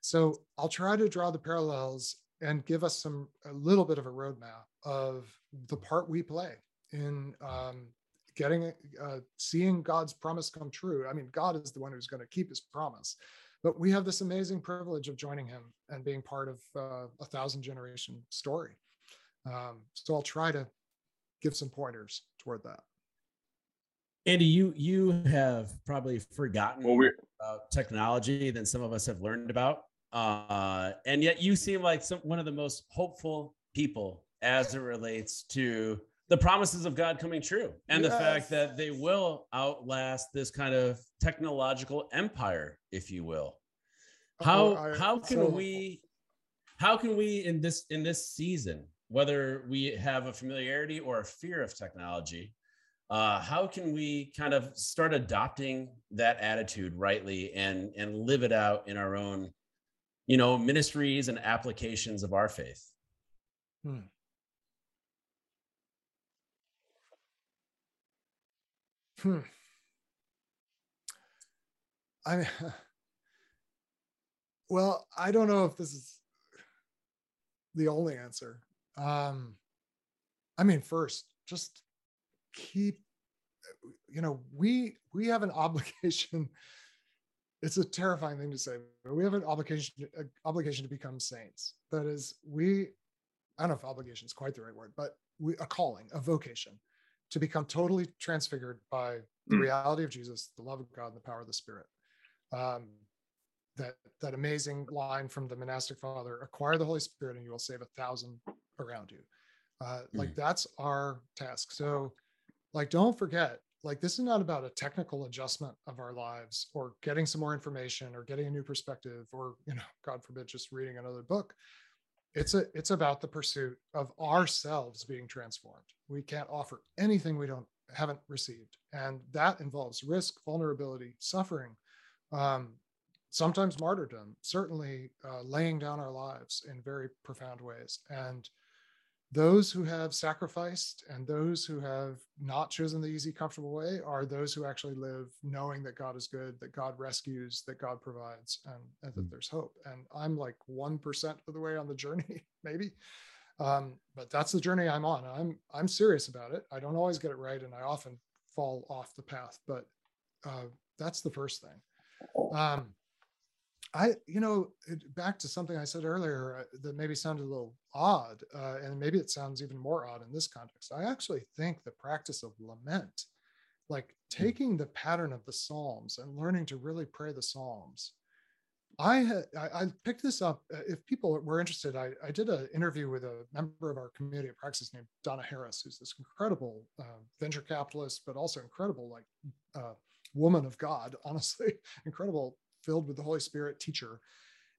Speaker 2: So I'll try to draw the parallels and give us some a little bit of a roadmap of the part we play in um, getting uh, seeing God's promise come true. I mean, God is the one who's going to keep His promise, but we have this amazing privilege of joining Him and being part of uh, a thousand generation story. Um, so I'll try to give some pointers toward that.
Speaker 3: Andy, you you have probably forgotten well, we're, about technology than some of us have learned about, uh, and yet you seem like some one of the most hopeful people as it relates to the promises of God coming true and yes. the fact that they will outlast this kind of technological empire, if you will. How oh, I, how can so... we how can we in this in this season, whether we have a familiarity or a fear of technology, uh, how can we kind of start adopting that attitude rightly and and live it out in our own you know ministries and applications of our faith hmm.
Speaker 2: Hmm. I well, I don't know if this is the only answer. Um, I mean, first, just keep you know we we have an obligation it's a terrifying thing to say but we have an obligation an obligation to become saints that is we i don't know if obligation is quite the right word but we a calling a vocation to become totally transfigured by the mm. reality of Jesus, the love of God, and the power of the Spirit. Um, that that amazing line from the monastic father: "Acquire the Holy Spirit, and you will save a thousand around you." Uh. Like that's our task. So, like, don't forget, like this is not about a technical adjustment of our lives or getting some more information or getting a new perspective or you know, God forbid, just reading another book. It's a it's about the pursuit of ourselves being transformed. We can't offer anything we don't haven't received. And that involves risk vulnerability suffering um, sometimes martyrdom certainly uh, laying down our lives in very profound ways. And those who have sacrificed and those who have not chosen the easy, comfortable way are those who actually live knowing that God is good, that God rescues, that God provides, and, and that hmm. there's hope. And I'm like 1% of the way on the journey, maybe. Um, but that's the journey I'm on. I'm I'm serious about it. I don't always get it right, and I often fall off the path. But uh, that's the first thing. Um, I, you know, back to something I said earlier uh, that maybe sounded a little odd, uh, and maybe it sounds even more odd in this context. I actually think the practice of lament, like hmm. taking the pattern of the Psalms and learning to really pray the Psalms. I had I, I picked this up. Uh, if people were interested, I, I did an interview with a member of our community of praxis named Donna Harris, who's this incredible uh, venture capitalist, but also incredible like uh, woman of God. Honestly, incredible filled with the Holy Spirit teacher.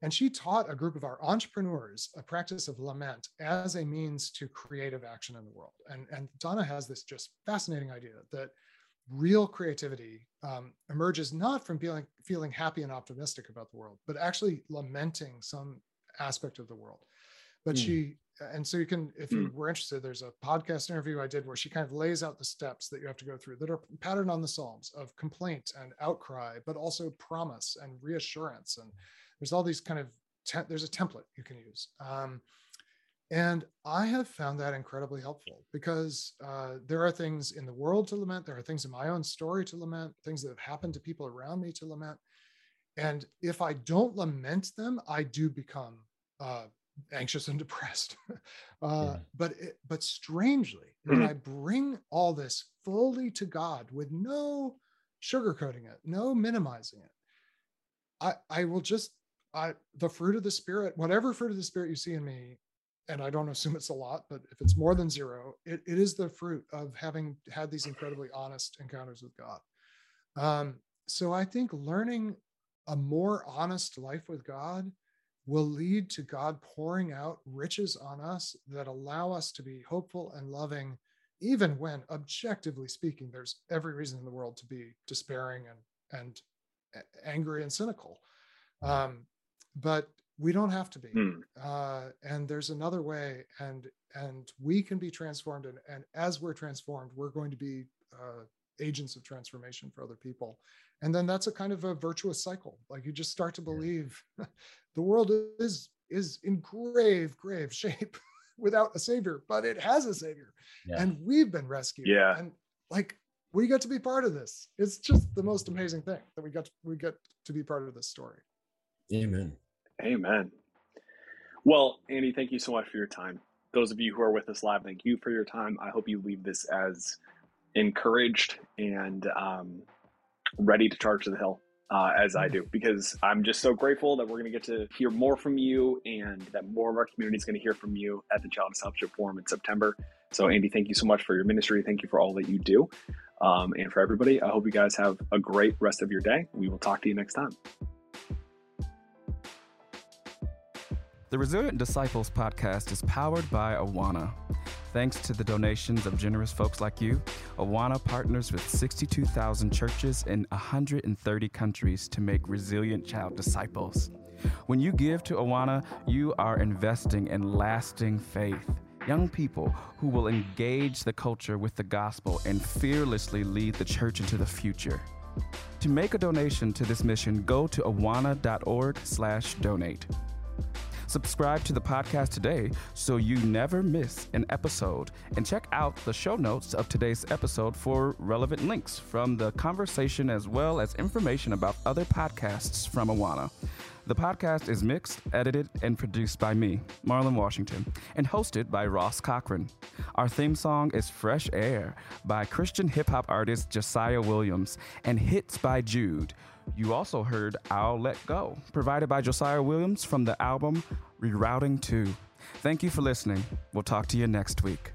Speaker 2: And she taught a group of our entrepreneurs a practice of lament as a means to creative action in the world. And, and Donna has this just fascinating idea that real creativity um, emerges not from feeling, feeling happy and optimistic about the world, but actually lamenting some aspect of the world. But mm. she and so you can if you mm. were interested there's a podcast interview i did where she kind of lays out the steps that you have to go through that are patterned on the psalms of complaint and outcry but also promise and reassurance. And there's all these kind of te- there's a template you can use. Um, and i have found that incredibly helpful because uh, there are things in the world to lament. There are things in my own story to lament things that have happened to people around me to lament. And if i don't lament them i do become uh, anxious and depressed. Uh, yeah. But it, but strangely, when I bring all this fully to God with no sugarcoating it, no minimizing it, I I will just I the fruit of the spirit, whatever fruit of the spirit you see in me, and I don't assume it's a lot, but if it's more than zero, it, it is the fruit of having had these incredibly honest encounters with God. Um, so I think learning a more honest life with God will lead to God pouring out riches on us that allow us to be hopeful and loving, even when, objectively speaking, there's every reason in the world to be despairing and, and angry and cynical. Um, but we don't have to be. Hmm. Uh, and there's another way, and and we can be transformed. And, and as we're transformed, we're going to be uh, agents of transformation for other people and then that's a kind of a virtuous cycle. Like you just start to believe the world is is in grave grave shape without a savior but it has a savior. Yeah. and we've been rescued.
Speaker 4: Yeah.
Speaker 2: And like we get to be part of this. It's just the most amazing thing that we got to, we get to be part of this story.
Speaker 3: Amen.
Speaker 4: Amen. Well andy thank you so much for your time. Those of you who are with us live thank you for your time. I hope you leave this as encouraged and um, ready to charge to the hill uh, as I do, because I'm just so grateful that we're going to get to hear more from you and that more of our community is going to hear from you at the Child Discipleship Forum in September. So, Andy, thank you so much for your ministry. Thank you for all that you do. Um, and for everybody, I hope you guys have a great rest of your day. We will talk to you next time.
Speaker 5: The Resilient Disciples podcast is powered by Awana. Thanks to the donations of generous folks like you, Awana partners with 62,000 churches in 130 countries to make resilient child disciples. When you give to Awana, you are investing in lasting faith. Young people who will engage the culture with the gospel and fearlessly lead the church into the future. To make a donation to this mission, go to awana.org/donate. Subscribe to the podcast today so you never miss an episode. And check out the show notes of today's episode for relevant links from the conversation as well as information about other podcasts from Awana. The podcast is mixed, edited, and produced by me, Marlon Washington, and hosted by Ross Cochran. Our theme song is Fresh Air by Christian hip hop artist Josiah Williams and Hits by Jude. You also heard I'll Let Go, provided by Josiah Williams from the album Rerouting 2. Thank you for listening. We'll talk to you next week.